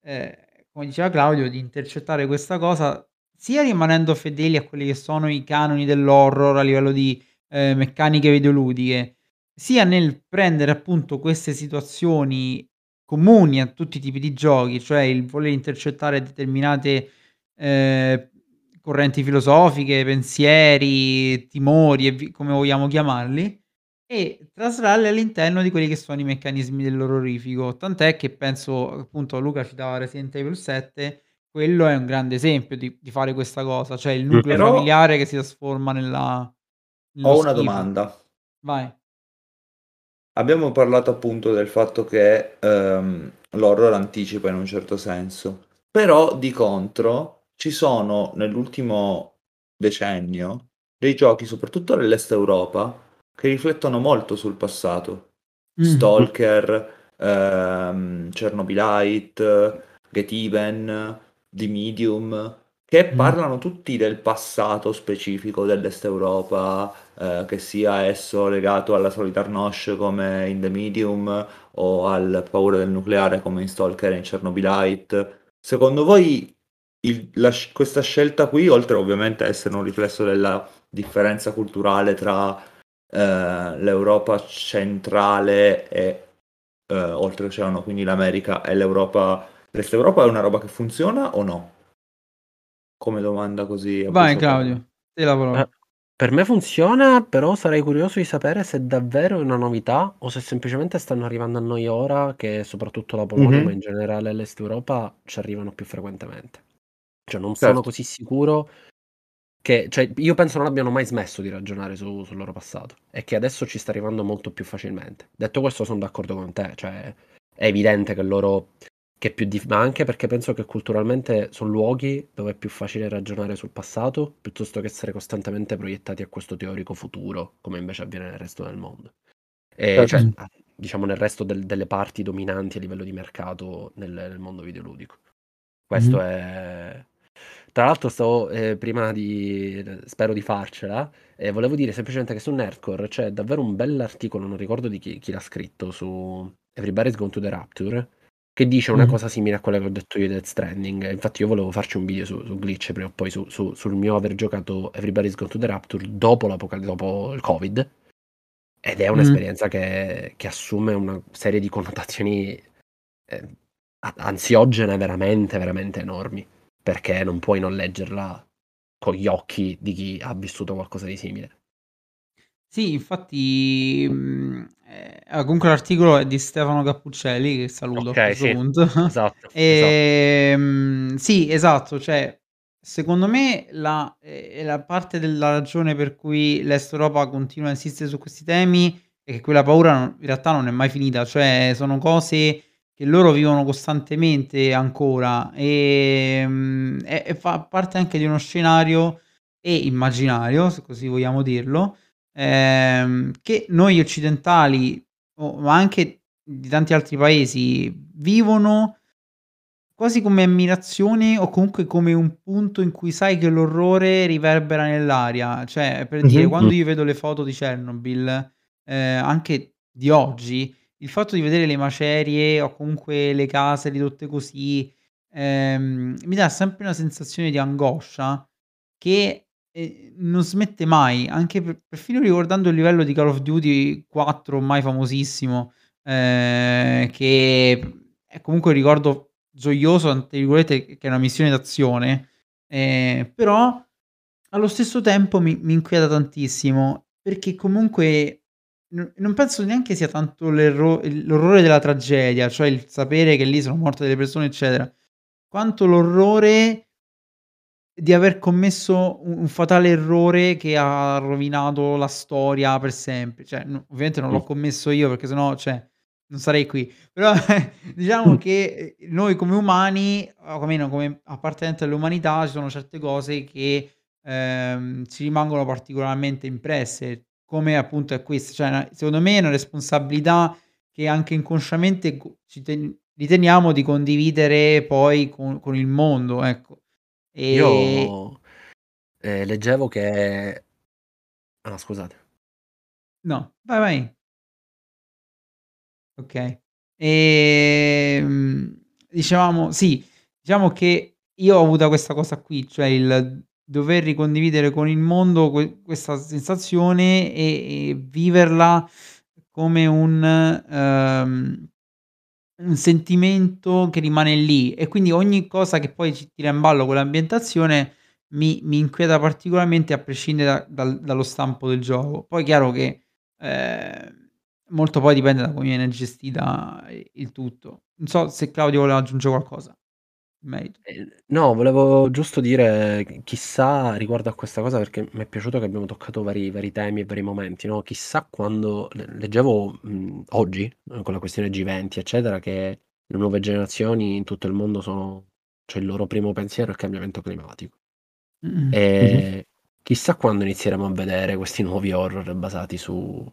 ehm, come diceva Claudio, di intercettare questa cosa, sia rimanendo fedeli a quelli che sono i canoni dell'horror a livello di, ehm, meccaniche videoludiche, sia nel prendere appunto queste situazioni comuni a tutti i tipi di giochi, cioè il voler intercettare determinate, ehm, correnti filosofiche, pensieri, timori e vi come vogliamo chiamarli, e traslarli all'interno di quelli che sono i meccanismi dell'orrorifico. Tant'è che penso appunto Luca citava Resident Evil 7, quello è un grande esempio di di fare questa cosa, cioè il nucleo. Però familiare che si trasforma nella ho una schifo. domanda. Vai. Abbiamo parlato appunto del fatto che, ehm, l'horror anticipa in un certo senso, però di contro ci sono nell'ultimo decennio dei giochi, soprattutto nell'Est Europa, che riflettono molto sul passato. Mh. Stalker, ehm, Chernobylite, Get Even, The Medium, che Mh. parlano tutti del passato specifico dell'Est Europa, eh, che sia esso legato alla Solidarnosc come in The Medium o al paura del nucleare come in Stalker e in Chernobylite. Secondo voi il- la questa scelta qui, oltre ovviamente a essere un riflesso della differenza culturale tra eh, l'Europa centrale e eh, oltreoceano, quindi l'America e l'Europa, l'Est Europa è una roba che funziona o no? Come domanda così Vai. Claudio, te la parola. Eh, per me funziona, però sarei curioso di sapere se davvero è una novità o se semplicemente stanno arrivando a noi ora che soprattutto la Polonia, Mhm. ma in generale l'Est Europa, ci arrivano più frequentemente. Cioè non sono Certo. così sicuro che... Cioè, io penso non abbiano mai smesso di ragionare su- sul loro passato e che adesso ci sta arrivando molto più facilmente. Detto questo sono d'accordo con te, cioè è evidente che loro... Che è più dif- ma anche perché penso che culturalmente sono luoghi dove è più facile ragionare sul passato piuttosto che essere costantemente proiettati a questo teorico futuro, come invece avviene nel resto del mondo. E Certo. cioè, diciamo nel resto del- delle parti dominanti a livello di mercato nel, nel mondo videoludico. Questo Mh-mh. è. Tra l'altro, stavo eh, prima di. Spero di farcela. E volevo dire semplicemente che su Nerdcore c'è davvero un bell'articolo, non ricordo di chi, chi l'ha scritto, su Everybody's Gone to the Rapture, che dice una Mh-mh. cosa simile a quella che ho detto io di Death Stranding. Infatti, io volevo farci un video su, su Glitch prima o poi su- su- sul mio aver giocato Everybody's Gone to the Rapture dopo, dopo il Covid. Ed è Mh. un'esperienza che, che assume una serie di connotazioni eh, ansiogene veramente, veramente enormi. Perché non puoi non leggerla con gli occhi di chi ha vissuto qualcosa di simile. Sì, infatti, mhmm, ehm, comunque l'articolo è di Stefano Cappuccelli, che saluto a Ok, questo sì, punto. esatto, esatto. Ehm, sì, esatto, cioè secondo me la ehm, la parte della ragione per cui l'Est Europa continua a insistere su questi temi è che quella paura non in realtà non è mai finita, cioè sono cose che loro vivono costantemente ancora, ehm, e e fa parte anche di uno scenario e immaginario, se così vogliamo dirlo, ehm, che noi occidentali, o ma anche di tanti altri paesi, vivono quasi come ammirazione o comunque come un punto in cui sai che l'orrore riverbera nell'aria. Cioè, per dire, Mh-mh. quando io vedo le foto di Chernobyl, ehm, anche di oggi, il fatto di vedere le macerie o comunque le case ridotte così, ehm, mi dà sempre una sensazione di angoscia che, ehm, non smette mai, anche per perfino ricordando il livello di Call of Duty 4 ormai famosissimo, ehm, che è comunque un ricordo "gioioso" tra virgolette, che è una missione d'azione, ehm, però allo stesso tempo mi mi inquieta tantissimo, perché comunque n non penso neanche sia tanto l'erro l'orrore della tragedia, cioè il sapere che lì sono morte delle persone, eccetera, quanto l'orrore di aver commesso u un fatale errore che ha rovinato la storia per sempre. Cioè, no ovviamente non l'ho commesso io perché se no, cioè, non sarei qui. Però diciamo Mh. che, ehm, noi come umani, o almeno come appartenenti all'umanità, ci sono certe cose che, ehm, ci rimangono particolarmente impresse, come appunto è questa. Cioè, secondo me è una responsabilità che anche inconsciamente co ci ten riteniamo di condividere poi con con il mondo, ecco. E Io, ehm, leggevo che ah, scusate. No, vai, vai. Okay. Ehm, dicevamo sì, diciamo che io ho avuta questa cosa qui, cioè il dover ricondividere con il mondo que questa sensazione e e viverla come un ehm, un sentimento che rimane lì e quindi ogni cosa che poi ci tira in ballo quell'ambientazione mi mi inquieta particolarmente a prescindere da dal dallo stampo del gioco. Poi chiaro che, ehm, molto poi dipende da come viene gestita il tutto. Non so se Claudio voleva aggiungere qualcosa merito. Ehm, no, volevo giusto dire ch chissà riguardo a questa cosa, perché m'è piaciuto che abbiamo toccato vari vari temi e vari momenti, no, chissà quando le leggevo, mhmm, oggi, uhm, con la questione G20 eccetera, che le nuove generazioni in tutto il mondo sono cioè il loro primo pensiero è il cambiamento climatico. Mh-mh. Mh-mh. Ehm, chissà quando inizieremo a vedere questi nuovi horror basati su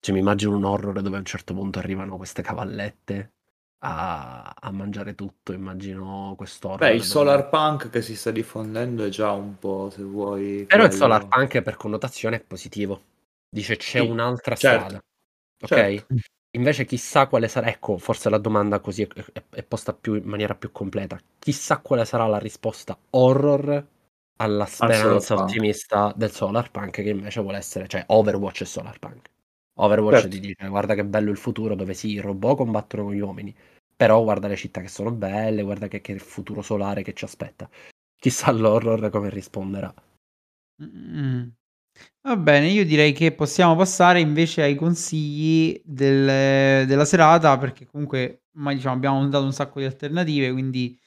cioè mi immagino un horror dove a un certo punto arrivano queste cavallette a a mangiare tutto, immagino Beh, il dove solarpunk che si sta diffondendo è già un po', se vuoi, Però il quello. solarpunk per connotazione è positivo. Dice: "C'è Sì, un'altra certo, strada." Okay? certo. Invece chissà quale sarà ecco, forse la domanda così è è è posta più in maniera più completa. Chissà quale sarà la risposta horror alla Al speranza ottimista del solarpunk che invece vuole essere cioè Overwatch è solarpunk. Overwatch Certo. ti dice: "Guarda che bello il futuro dove sì, i robot combattono con gli uomini, però guarda le città che sono belle, guarda che che futuro solare che ci aspetta." Chissà l'horror come risponderà. Mh-mh. Va bene, io direi che possiamo passare invece ai consigli del della serata, perché comunque ormai diciamo abbiamo dato un sacco di alternative, quindi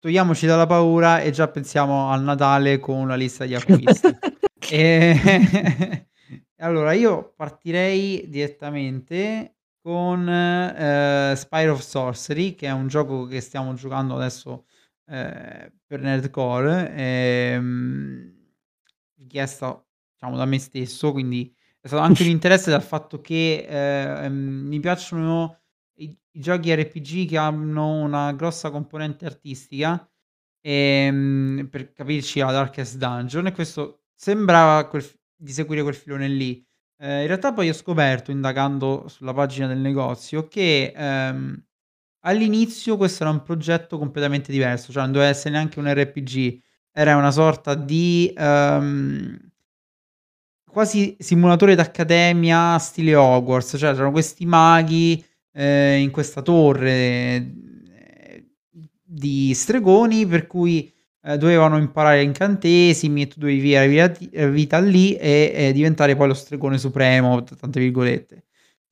togliamoci dalla paura e già pensiamo al Natale con la lista di acquisti. Ehm, allora io partirei direttamente con, ehm, Spire of Sorcery, che è un gioco che stiamo giocando adesso, ehm, per Nerdcore, ehm, richiesta diciamo da me stesso, quindi è stato anche un interesse dal fatto che, ehm, mi piacciono i i giochi RPG che hanno una grossa componente artistica, ehm, per capirci a Darkest Dungeon e questo sembrava quel di seguire quel filone lì. Ehm, in realtà poi ho scoperto, indagando sulla pagina del negozio, che, ehm, all'inizio questo era un progetto completamente diverso, cioè non doveva essere neanche un RPG, era una sorta di, ehm quasi simulatore d'accademia stile Hogwarts, cioè c'erano questi maghi, ehm, in questa torre, ehm, di stregoni per cui, ehm, dovevano imparare incantesimi e tu dovevi viati ehm, vita lì e e diventare poi lo stregone supremo, tante virgolette.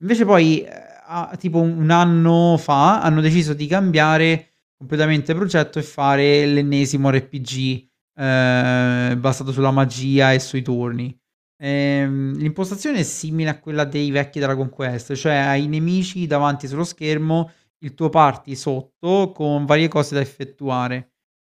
Invece poi, ehm, a tipo un anno fa, hanno deciso di cambiare completamente progetto e fare l'ennesimo RPG, ehm, basato sulla magia e sui turni. Ehm, l'impostazione è simile a quella dei vecchi Dragon Quest, cioè hai i nemici davanti sullo schermo, il tuo party sotto con varie cose da effettuare.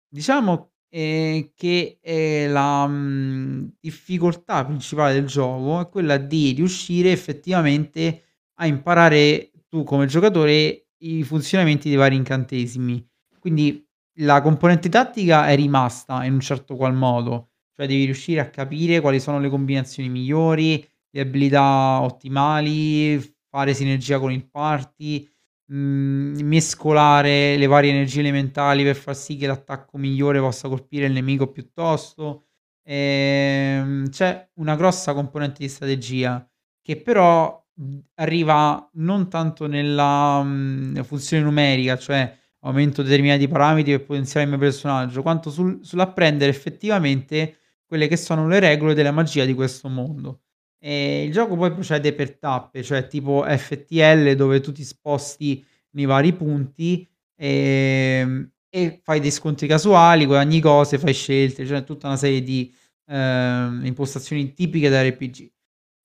Diciamo, ehm, che, ehm, la, mhmm, difficoltà principale del gioco è quella di riuscire effettivamente a imparare tu come giocatore i funzionamenti dei vari incantesimi. Quindi la componente tattica è rimasta in un certo qual modo, cioè devi riuscire a capire quali sono le combinazioni migliori, le abilità ottimali, fare sinergia con il party, mescolare le varie energie elementali per far sì che l'attacco migliore possa colpire il nemico piuttosto. Ehm, c'è una grossa componente di strategia che però, mhmm, arriva non tanto nella, mhmm, funzione numerica, cioè aumento determinati parametri per potenziare il mio personaggio, quanto sul sull'apprendere effettivamente quelle che sono le regole della magia di questo mondo. Ehm, il gioco poi procede per tappe, cioè tipo FTL dove tu ti sposti nei vari punti, ehm, e fai dei scontri casuali, guadagni cose, fai scelte, cioè tutta una serie di, ehm, impostazioni tipiche da RPG.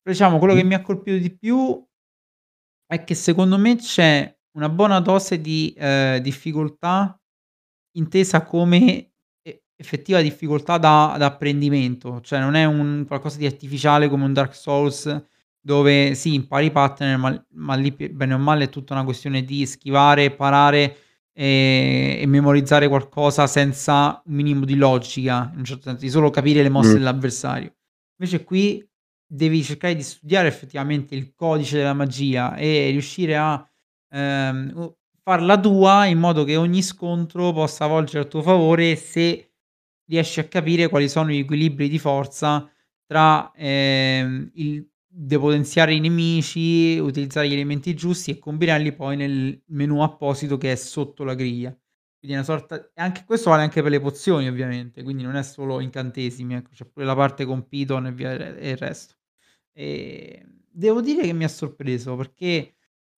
Diciamo quello che mi ha colpito di più è che secondo me c'è una buona dose di, ehm, difficoltà intesa come e effettiva difficoltà da da apprendimento, cioè non è un qualcosa di artificiale come un Dark Souls dove sì, impari i pattern, ma ma lì bene o male è tutta una questione di schivare, parare, ehm, e memorizzare qualcosa senza un minimo di logica, in un certo senso, di solo capire le mosse Mh. dell'avversario. Invece qui devi cercare di studiare effettivamente il codice della magia e riuscire a, ehm, farla tua in modo che ogni scontro possa volgere a tuo favore se riesci a capire quali sono gli equilibri di forza tra, ehm, il depotenziare i nemici, utilizzare gli elementi giusti e combinarli poi nel menu apposito che è sotto la griglia. Quindi una sorta e anche questo vale anche per le pozioni ovviamente, quindi non è solo incantesimi, ecco, c'è pure la parte con Python e via e e il resto. Ehm, devo dire che mi ha sorpreso perché,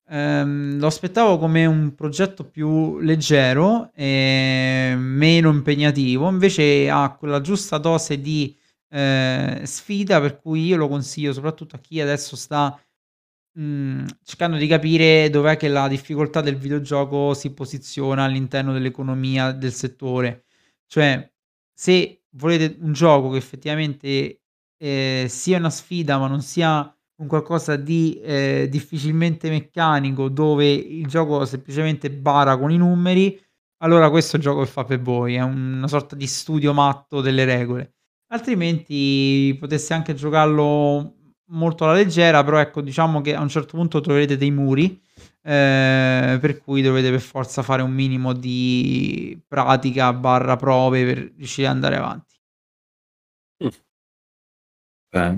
ehm, lo aspettavo come un progetto più leggero e meno impegnativo, invece ha quella giusta dose di, ehm, sfida per cui io lo consiglio soprattutto a chi adesso sta, mhmm, cercando di capire dov'è che la difficoltà del videogioco si posiziona all'interno dell'economia del settore. Cioè, se volete un gioco che effettivamente, ehm, sia una sfida, ma non sia un qualcosa di, ehm, difficilmente meccanico, dove il gioco semplicemente bara con i numeri, allora questo gioco che fa per voi, è una sorta di studio matto delle regole. Altrimenti poteste anche giocarlo molto alla leggera, però ecco, diciamo che a un certo punto troverete dei muri, ehm, per cui dovete per forza fare un minimo di pratica barra prove per riuscire ad andare avanti. Mh. Okay.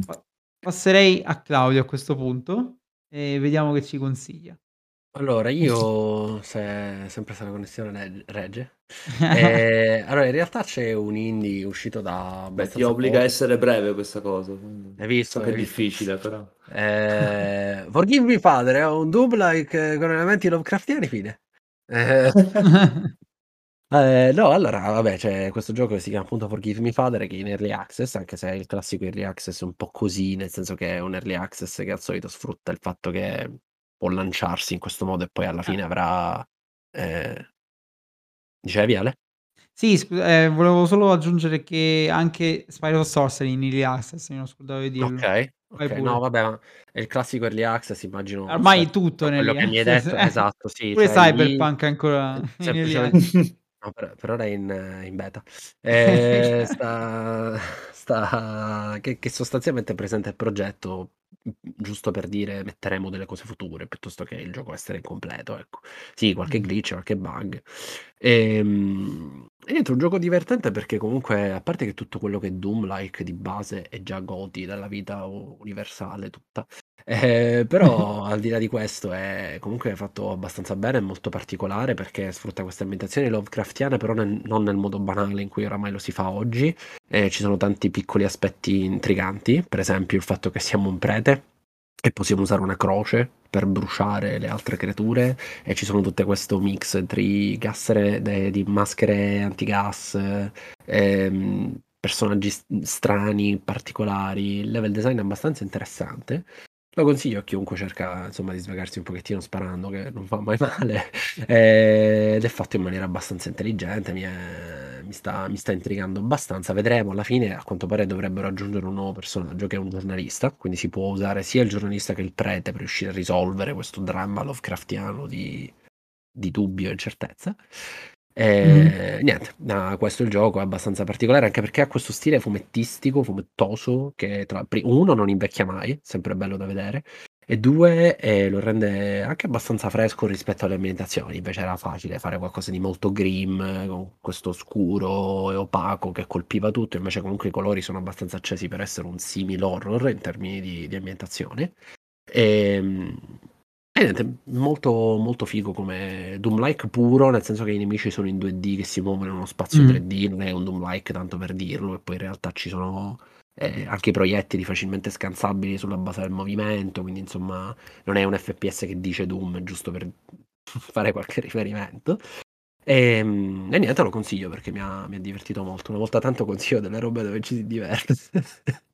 Pa passerei a Claudio a questo punto e vediamo che ci consiglia. Allora io se sempre se la connessione reg regge. Ehm, allora in realtà c'è un indie uscito da Beh, ti obbliga a poco. essere breve questa cosa, Hai visto, so che è difficile però. Ehm, Forgive Me Father è un Doom-like con elementi Lovecraftiani, fine. Ehm Ehm, no, allora vabbè, c'è questo gioco che si chiama appunto Forgive Me Father che è in early access, anche se il classico early access è un po' così, nel senso che è un early access che al solito sfrutta il fatto che può lanciarsi in questo modo e poi alla Ah. fine avrà ehm Dicevi Ale? Sì, scu ehm, volevo solo aggiungere che anche Spyro of Sorcery in early access, mi ero scordato di dirlo. Okay, Vai okay. No pure. vabbè, ma è il classico early access immagino Ormai osservi tutto è tutto in quello early che mi hai access, detto eh. esatto, sì, Pure cioè lì Cyberpunk è ancora in early semplicemen access. No per per ora è in in beta. Ehm, sta sta che che sostanzialmente presenta il progetto, mhmm, giusto per dire metteremo delle cose future, piuttosto che il gioco essere incompleto, ecco. Sì, qualche Mh. glitch, qualche bug. Ehm, e niente, un gioco divertente perché comunque a parte che tutto quello che è Doom-like di base è già GOTY dalla vita u universale tutta, ehm, però al di là di questo è comunque fatto abbastanza bene, è molto particolare perché sfrutta queste ambientazioni Lovecraftiane, però nel non nel modo banale in cui oramai lo si fa oggi. Ehm, ci sono tanti piccoli aspetti intriganti, per esempio il fatto che siamo un prete e possiamo usare una croce per bruciare le altre creature e ci sono tutte questo mix gassere de di maschere antigas, ehm, personaggi strani, particolari, il level design è abbastanza interessante. Lo consiglio a chiunque cerca insomma di svegarsi un pochettino sparando, che non fa mai male, eh, ed è fatto in maniera abbastanza intelligente, mi, è, mi, sta, mi, sta, intrigando abbastanza. Vedremo alla fine, a quanto pare dovrebbero aggiungere un nuovo personaggio che è un giornalista, quindi si può usare sia il giornalista che il prete per riuscire a risolvere questo dramma Lovecraftiano di, di dubbio e incertezza. E mm. niente, no, questo è il gioco, è abbastanza particolare anche perché ha questo stile fumettistico, fumettoso, che tra, uno non invecchia mai, sempre bello da vedere, e due eh, lo rende anche abbastanza fresco rispetto alle ambientazioni, invece era facile fare qualcosa di molto grim, con questo scuro e opaco che colpiva tutto, invece comunque i colori sono abbastanza accesi per essere un simile horror in termini di, di ambientazione. E, ehm, e niente, molto, molto figo come Doom-like puro, nel senso che i nemici sono in 2D che si muovono in uno spazio mm. 3D, non è un Doom-like tanto per dirlo, e poi in realtà ci sono eh, anche i proiettili facilmente scansabili sulla base del movimento, quindi insomma non è un FPS che dice Doom, giusto per fare qualche riferimento. E, ehm, e, niente, lo consiglio perché mi ha, mi ha, divertito molto. Una volta tanto consiglio delle robe dove ci si diverte. eh,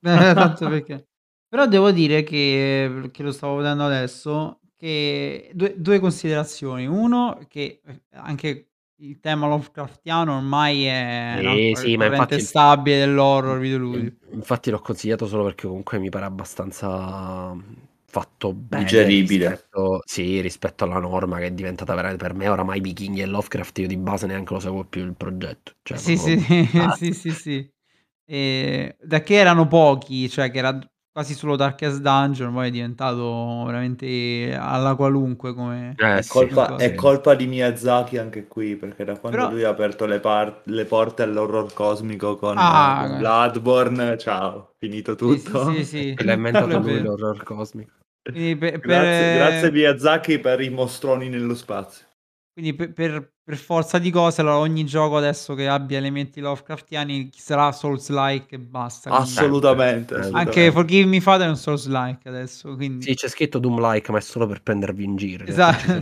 tanto perché. Però devo dire che, che lo stavo vedendo adesso, che due, due considerazioni. Uno, che eh, anche il tema Lovecraftiano ormai è sì, no, sì, ma infatti, stabile dell'horror videoludico. Infatti l'ho consigliato solo perché comunque mi pare abbastanza fatto bene digeribile. rispetto, sì, rispetto alla norma che è diventata veramente per me. Oramai vichinghi e Lovecraft io di base neanche lo seguo più il progetto. Cioè, sì, sì, sì, sì, sì, E da che erano pochi cioè che era quasi solo Darkest Dungeon, poi è diventato veramente alla qualunque come... Eh, è, colpa, è colpa di Miyazaki anche qui, perché da quando Però... lui ha aperto le, par- le porte all'orror cosmico con, ah, con Bloodborne, ciao, finito tutto. Sì, sì, sì. L'ha inventato lui l'horror cosmico. Per, per... Grazie, grazie Miyazaki per i mostroni nello spazio. Quindi per, per, per forza di cose, allora ogni gioco adesso che abbia elementi Lovecraftiani sarà Souls-like e basta. Assolutamente, assolutamente. Anche Forgive Me Father è un Souls-like adesso. Quindi... Sì, c'è scritto Doom-like, ma è solo per prendervi in giro. Esatto.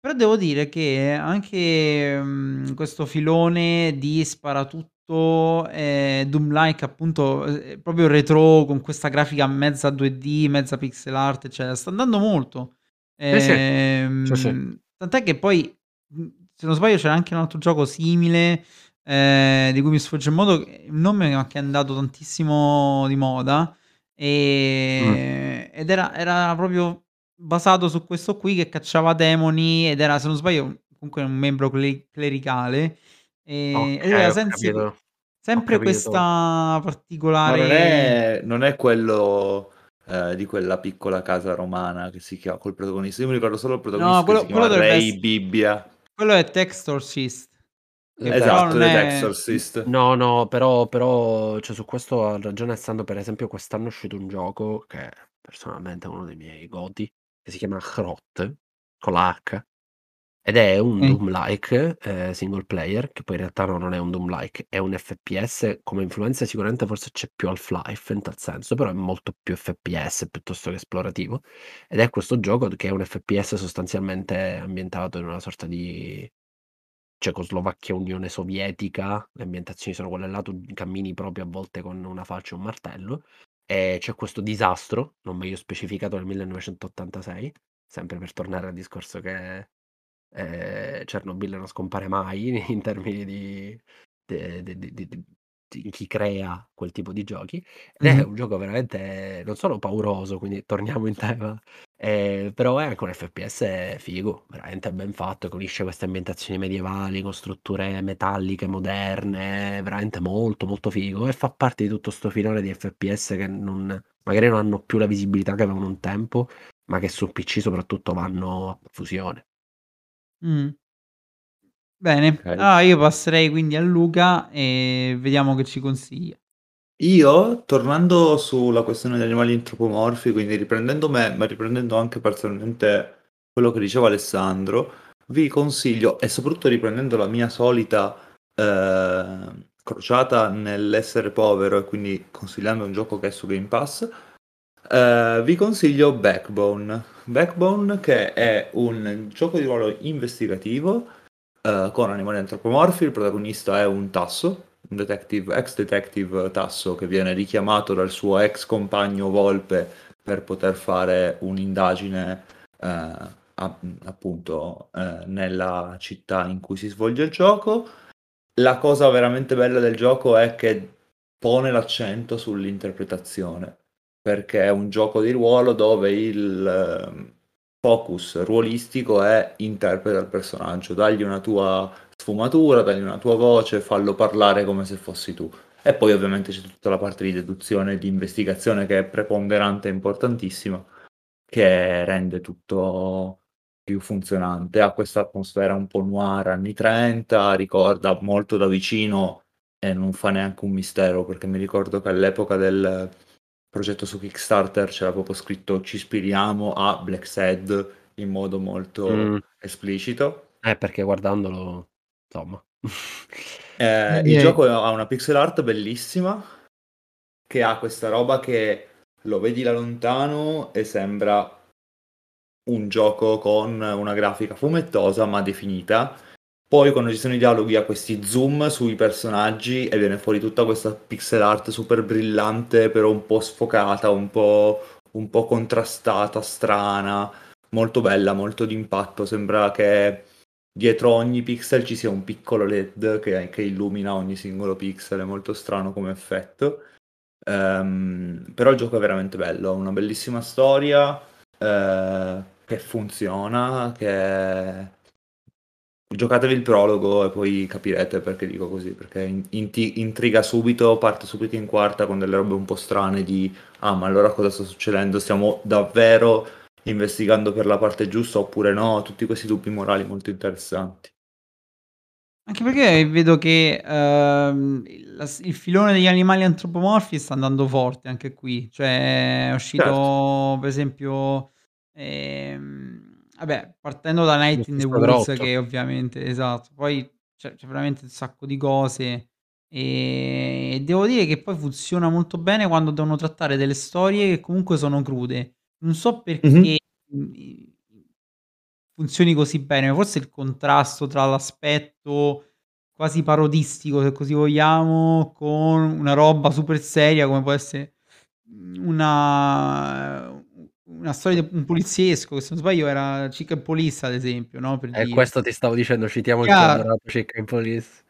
Però devo dire che anche um, questo filone di sparatutto eh, Doom-like, appunto, eh, proprio retro con questa grafica mezza 2D, mezza pixel art, eccetera, sta andando molto. Eh sì. Ehm, sì, sì. Tant'è che poi, se non sbaglio, c'era anche un altro gioco simile, eh, di cui mi sfugge il modo, un nome che è andato tantissimo di moda, e, mm. ed era, era, proprio basato su questo qui che cacciava demoni ed era, se non sbaglio, comunque un membro clericale. E, okay, ed era senza, sempre questa particolare... Ma non è, non è quello eh, di quella piccola casa romana che si chiama col protagonista. Io mi ricordo solo il protagonista no, quello, che si chiama Ray essere... Bibbia. Quello è Textorcist. Esatto, è... Textorcist. No, no, però, però cioè, su questo ha ragione essendo per esempio quest'anno è uscito un gioco che personalmente è uno dei miei goti, che si chiama Hrot, con la H, ed è un Mh. Doom-like, ehm, single player, che poi in realtà no, non è un Doom-like, è un FPS, come influenza sicuramente forse c'è più Half-Life in tal senso, però è molto più FPS piuttosto che esplorativo. Ed è questo gioco che è un FPS sostanzialmente ambientato in una sorta di Cecoslovacchia, Unione Sovietica, le ambientazioni sono quelle là, tu cammini proprio a volte con una falce e un martello, e c'è questo disastro, non meglio specificato nel 1986, sempre per tornare al discorso che eh, Chernobyl non scompare mai in termini di, de, de, di chi crea quel tipo di giochi. Ed è un gioco veramente non solo pauroso, quindi torniamo in tema, eh, però è anche un FPS figo, veramente ben fatto, unisce queste ambientazioni medievali con strutture metalliche moderne, veramente molto molto figo. E fa parte di tutto sto filone di FPS che non, magari non hanno più la visibilità che avevano un tempo, ma che su PC soprattutto vanno a fusione. Mh. Bene, Okay. allora io passerei quindi a Luca e vediamo che ci consiglia. Io, tornando sulla questione degli animali antropomorfi, quindi riprendendo me, ma riprendendo anche personalmente quello che diceva Alessandro, vi consiglio, e soprattutto riprendendo la mia solita eh, crociata nell'essere povero e quindi consigliando un gioco che è su Game Pass, eh, vi consiglio Backbone. Backbone che è un gioco di ruolo investigativo uh, con animali antropomorfi, il protagonista è un tasso, un detective, ex detective Tasso che viene richiamato dal suo ex compagno Volpe per poter fare un'indagine eh, appunto eh, nella città in cui si svolge il gioco. La cosa veramente bella del gioco è che pone l'accento sull'interpretazione, perché è un gioco di ruolo dove il ehm, focus ruolistico è interpreta il personaggio, dagli una tua sfumatura, dagli una tua voce, fallo parlare come se fossi tu. E poi ovviamente c'è tutta la parte di deduzione e di investigazione che è preponderante e importantissima, che rende tutto più funzionante. Ha questa atmosfera un po' noir anni 30, ricorda molto da vicino e non fa neanche un mistero perché mi ricordo che all'epoca del progetto su Kickstarter c'era proprio scritto ci ispiriamo a Black Sad in modo molto mm. esplicito. Eh, perché guardandolo, insomma. eh, il gioco ha una pixel art bellissima che ha questa roba che lo vedi da lontano e sembra un gioco con una grafica fumettosa ma definita poi quando ci sono i dialoghi ha questi zoom sui personaggi e viene fuori tutta questa pixel art super brillante, però un po' sfocata, un po', un po contrastata, strana, molto bella, molto d'impatto. Sembra che dietro ogni pixel ci sia un piccolo LED che, che illumina ogni singolo pixel, è molto strano come effetto. Um, però il gioco è veramente bello, una bellissima storia uh, che funziona, che Giocatevi il prologo e poi capirete perché dico così, perché in- inti- intriga subito, parte subito in quarta con delle robe un po' strane di ah ma allora cosa sta succedendo? Stiamo davvero investigando per la parte giusta oppure no? Tutti questi dubbi morali molto interessanti. Anche perché vedo che ehm, il, il filone degli animali antropomorfi sta andando forte anche qui, cioè è uscito certo. per esempio... Ehm, Vabbè, partendo da Night in the Woods che ovviamente esatto, poi c'è c'è veramente un sacco di cose, e devo dire che poi funziona molto bene quando devono trattare delle storie che comunque sono crude. Non so perché, mhmm, funzioni così bene, forse il contrasto tra l'aspetto quasi parodistico, se così vogliamo, con una roba super seria come può essere, mhmm, una una storia di un poliziesco, che se non sbaglio era Chicken Police ad esempio, no, per Eh, dire. questo ti stavo dicendo, citiamo il Chiaro. Chicken Police.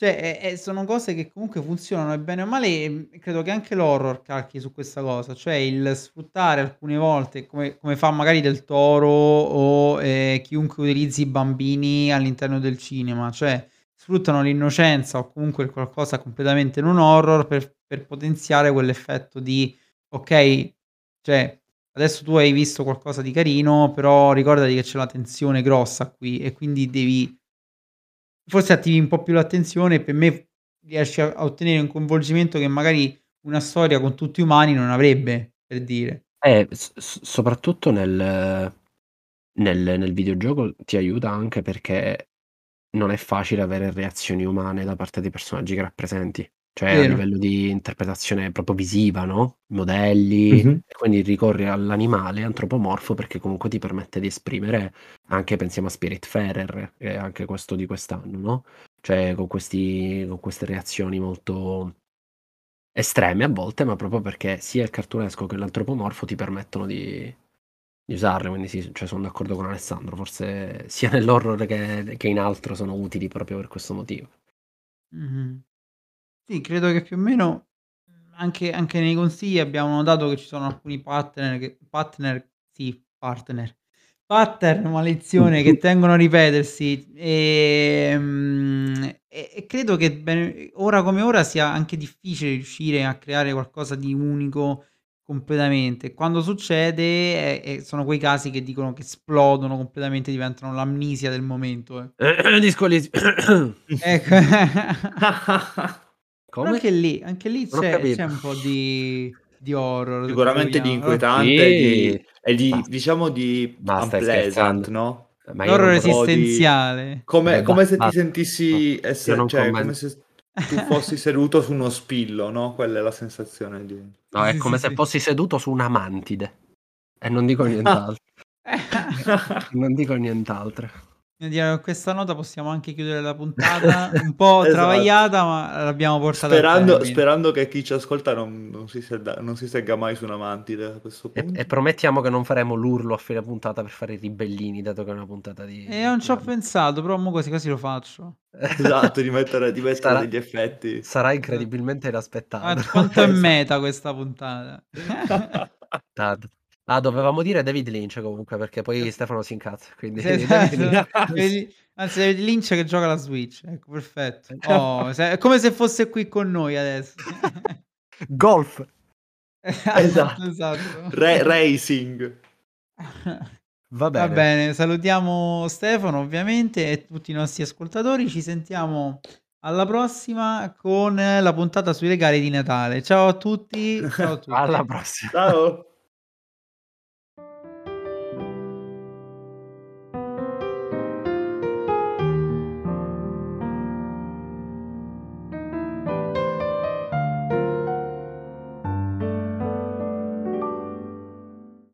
Cioè, e e sono cose che comunque funzionano e bene o male, mhmm, credo che anche l'horror calchi su questa cosa, cioè il sfruttare alcune volte, come come fa magari Del Toro o, ehm, chiunque utilizzi i bambini all'interno del cinema, cioè sfruttano l'innocenza o comunque qualcosa completamente non horror per per potenziare quell'effetto di: okay, cioè Adesso tu hai visto qualcosa di carino, però ricordati che c'è la tensione grossa qui e quindi devi forse attivi un po' più l'attenzione e per me riesci a ottenere un coinvolgimento che magari una storia con tutti umani non avrebbe, per dire. Eh, s soprattutto nel nel nel videogioco ti aiuta anche perché non è facile avere reazioni umane da parte dei personaggi che rappresenti. Cioè a livello di interpretazione proprio visiva, no, modelli, Mh-mh. e quindi ricorri all'animale antropomorfo perché comunque ti permette di esprimere anche pensiamo a Spiritfarer, che è anche questo di quest'anno, no, cioè con questi con queste reazioni molto estreme a volte, ma proprio perché sia il cartunesco che l'antropomorfo ti permettono di di usarle, quindi sì, cioè son d'accordo con Alessandro, forse sia nell'horror che che in altro sono utili proprio per questo motivo. Mh-mh. Sì, credo che più o meno, anche anche nei consigli abbiamo notato che ci sono alcuni partner che partner sì, partner, pattern, maledizione, che tengono a ripetersi, ehm, e e credo che bene ora come ora sia anche difficile riuscire a creare qualcosa di unico completamente. Quando succede, eh, eh, sono quei casi che dicono che esplodono completamente, diventano l'amnesia del momento, eh. Disco Ecco. Come? anche lì anche lì c'è c'è un po' di di horror, Sicuramente di inquietante e di e di diciamo di unpleasant, no, Ma L'horror un po' di esistenziale. come Eh, come se ti basta. sentissi No, io esse non cioè come commento. se tu fossi seduto su uno spillo, no, quella è la sensazione di No, è Sì, come sì, se sì. fossi seduto su una mantide e non dico nient'altro. Non dico nient'altro. Con questa nota possiamo anche chiudere la puntata, un po' Esatto. travagliata, ma l'abbiamo portata Sperando, sperando che chi ci ascolta non, non si, sedda- non si segga mai su una mantide a questo E, punto. e promettiamo che non faremo l'urlo a fine puntata per fare i ribellini, dato che è una puntata di... E non ci ho pensato, però mo quasi quasi lo faccio. Esatto, di mettere, di mettere Sarà- degli effetti. Sarà incredibilmente Ah, inaspettato. quanto è meta questa puntata. Tanto. Ah, dovevamo dire David Lynch comunque, perché poi Stefano si incazza. Quindi Sì, David esatto. Lynch. Vedi- Anzi, David Lynch che gioca la Switch. Ecco, perfetto. Oh, se- è come se fosse qui con noi adesso. Golf. Esatto. esatto. Ra- racing. Va bene. Va bene, salutiamo Stefano ovviamente e tutti i nostri ascoltatori. Ci sentiamo alla prossima con la puntata sui regali di Natale. Ciao a tutti. Ciao a tutti. Alla prossima. Ciao.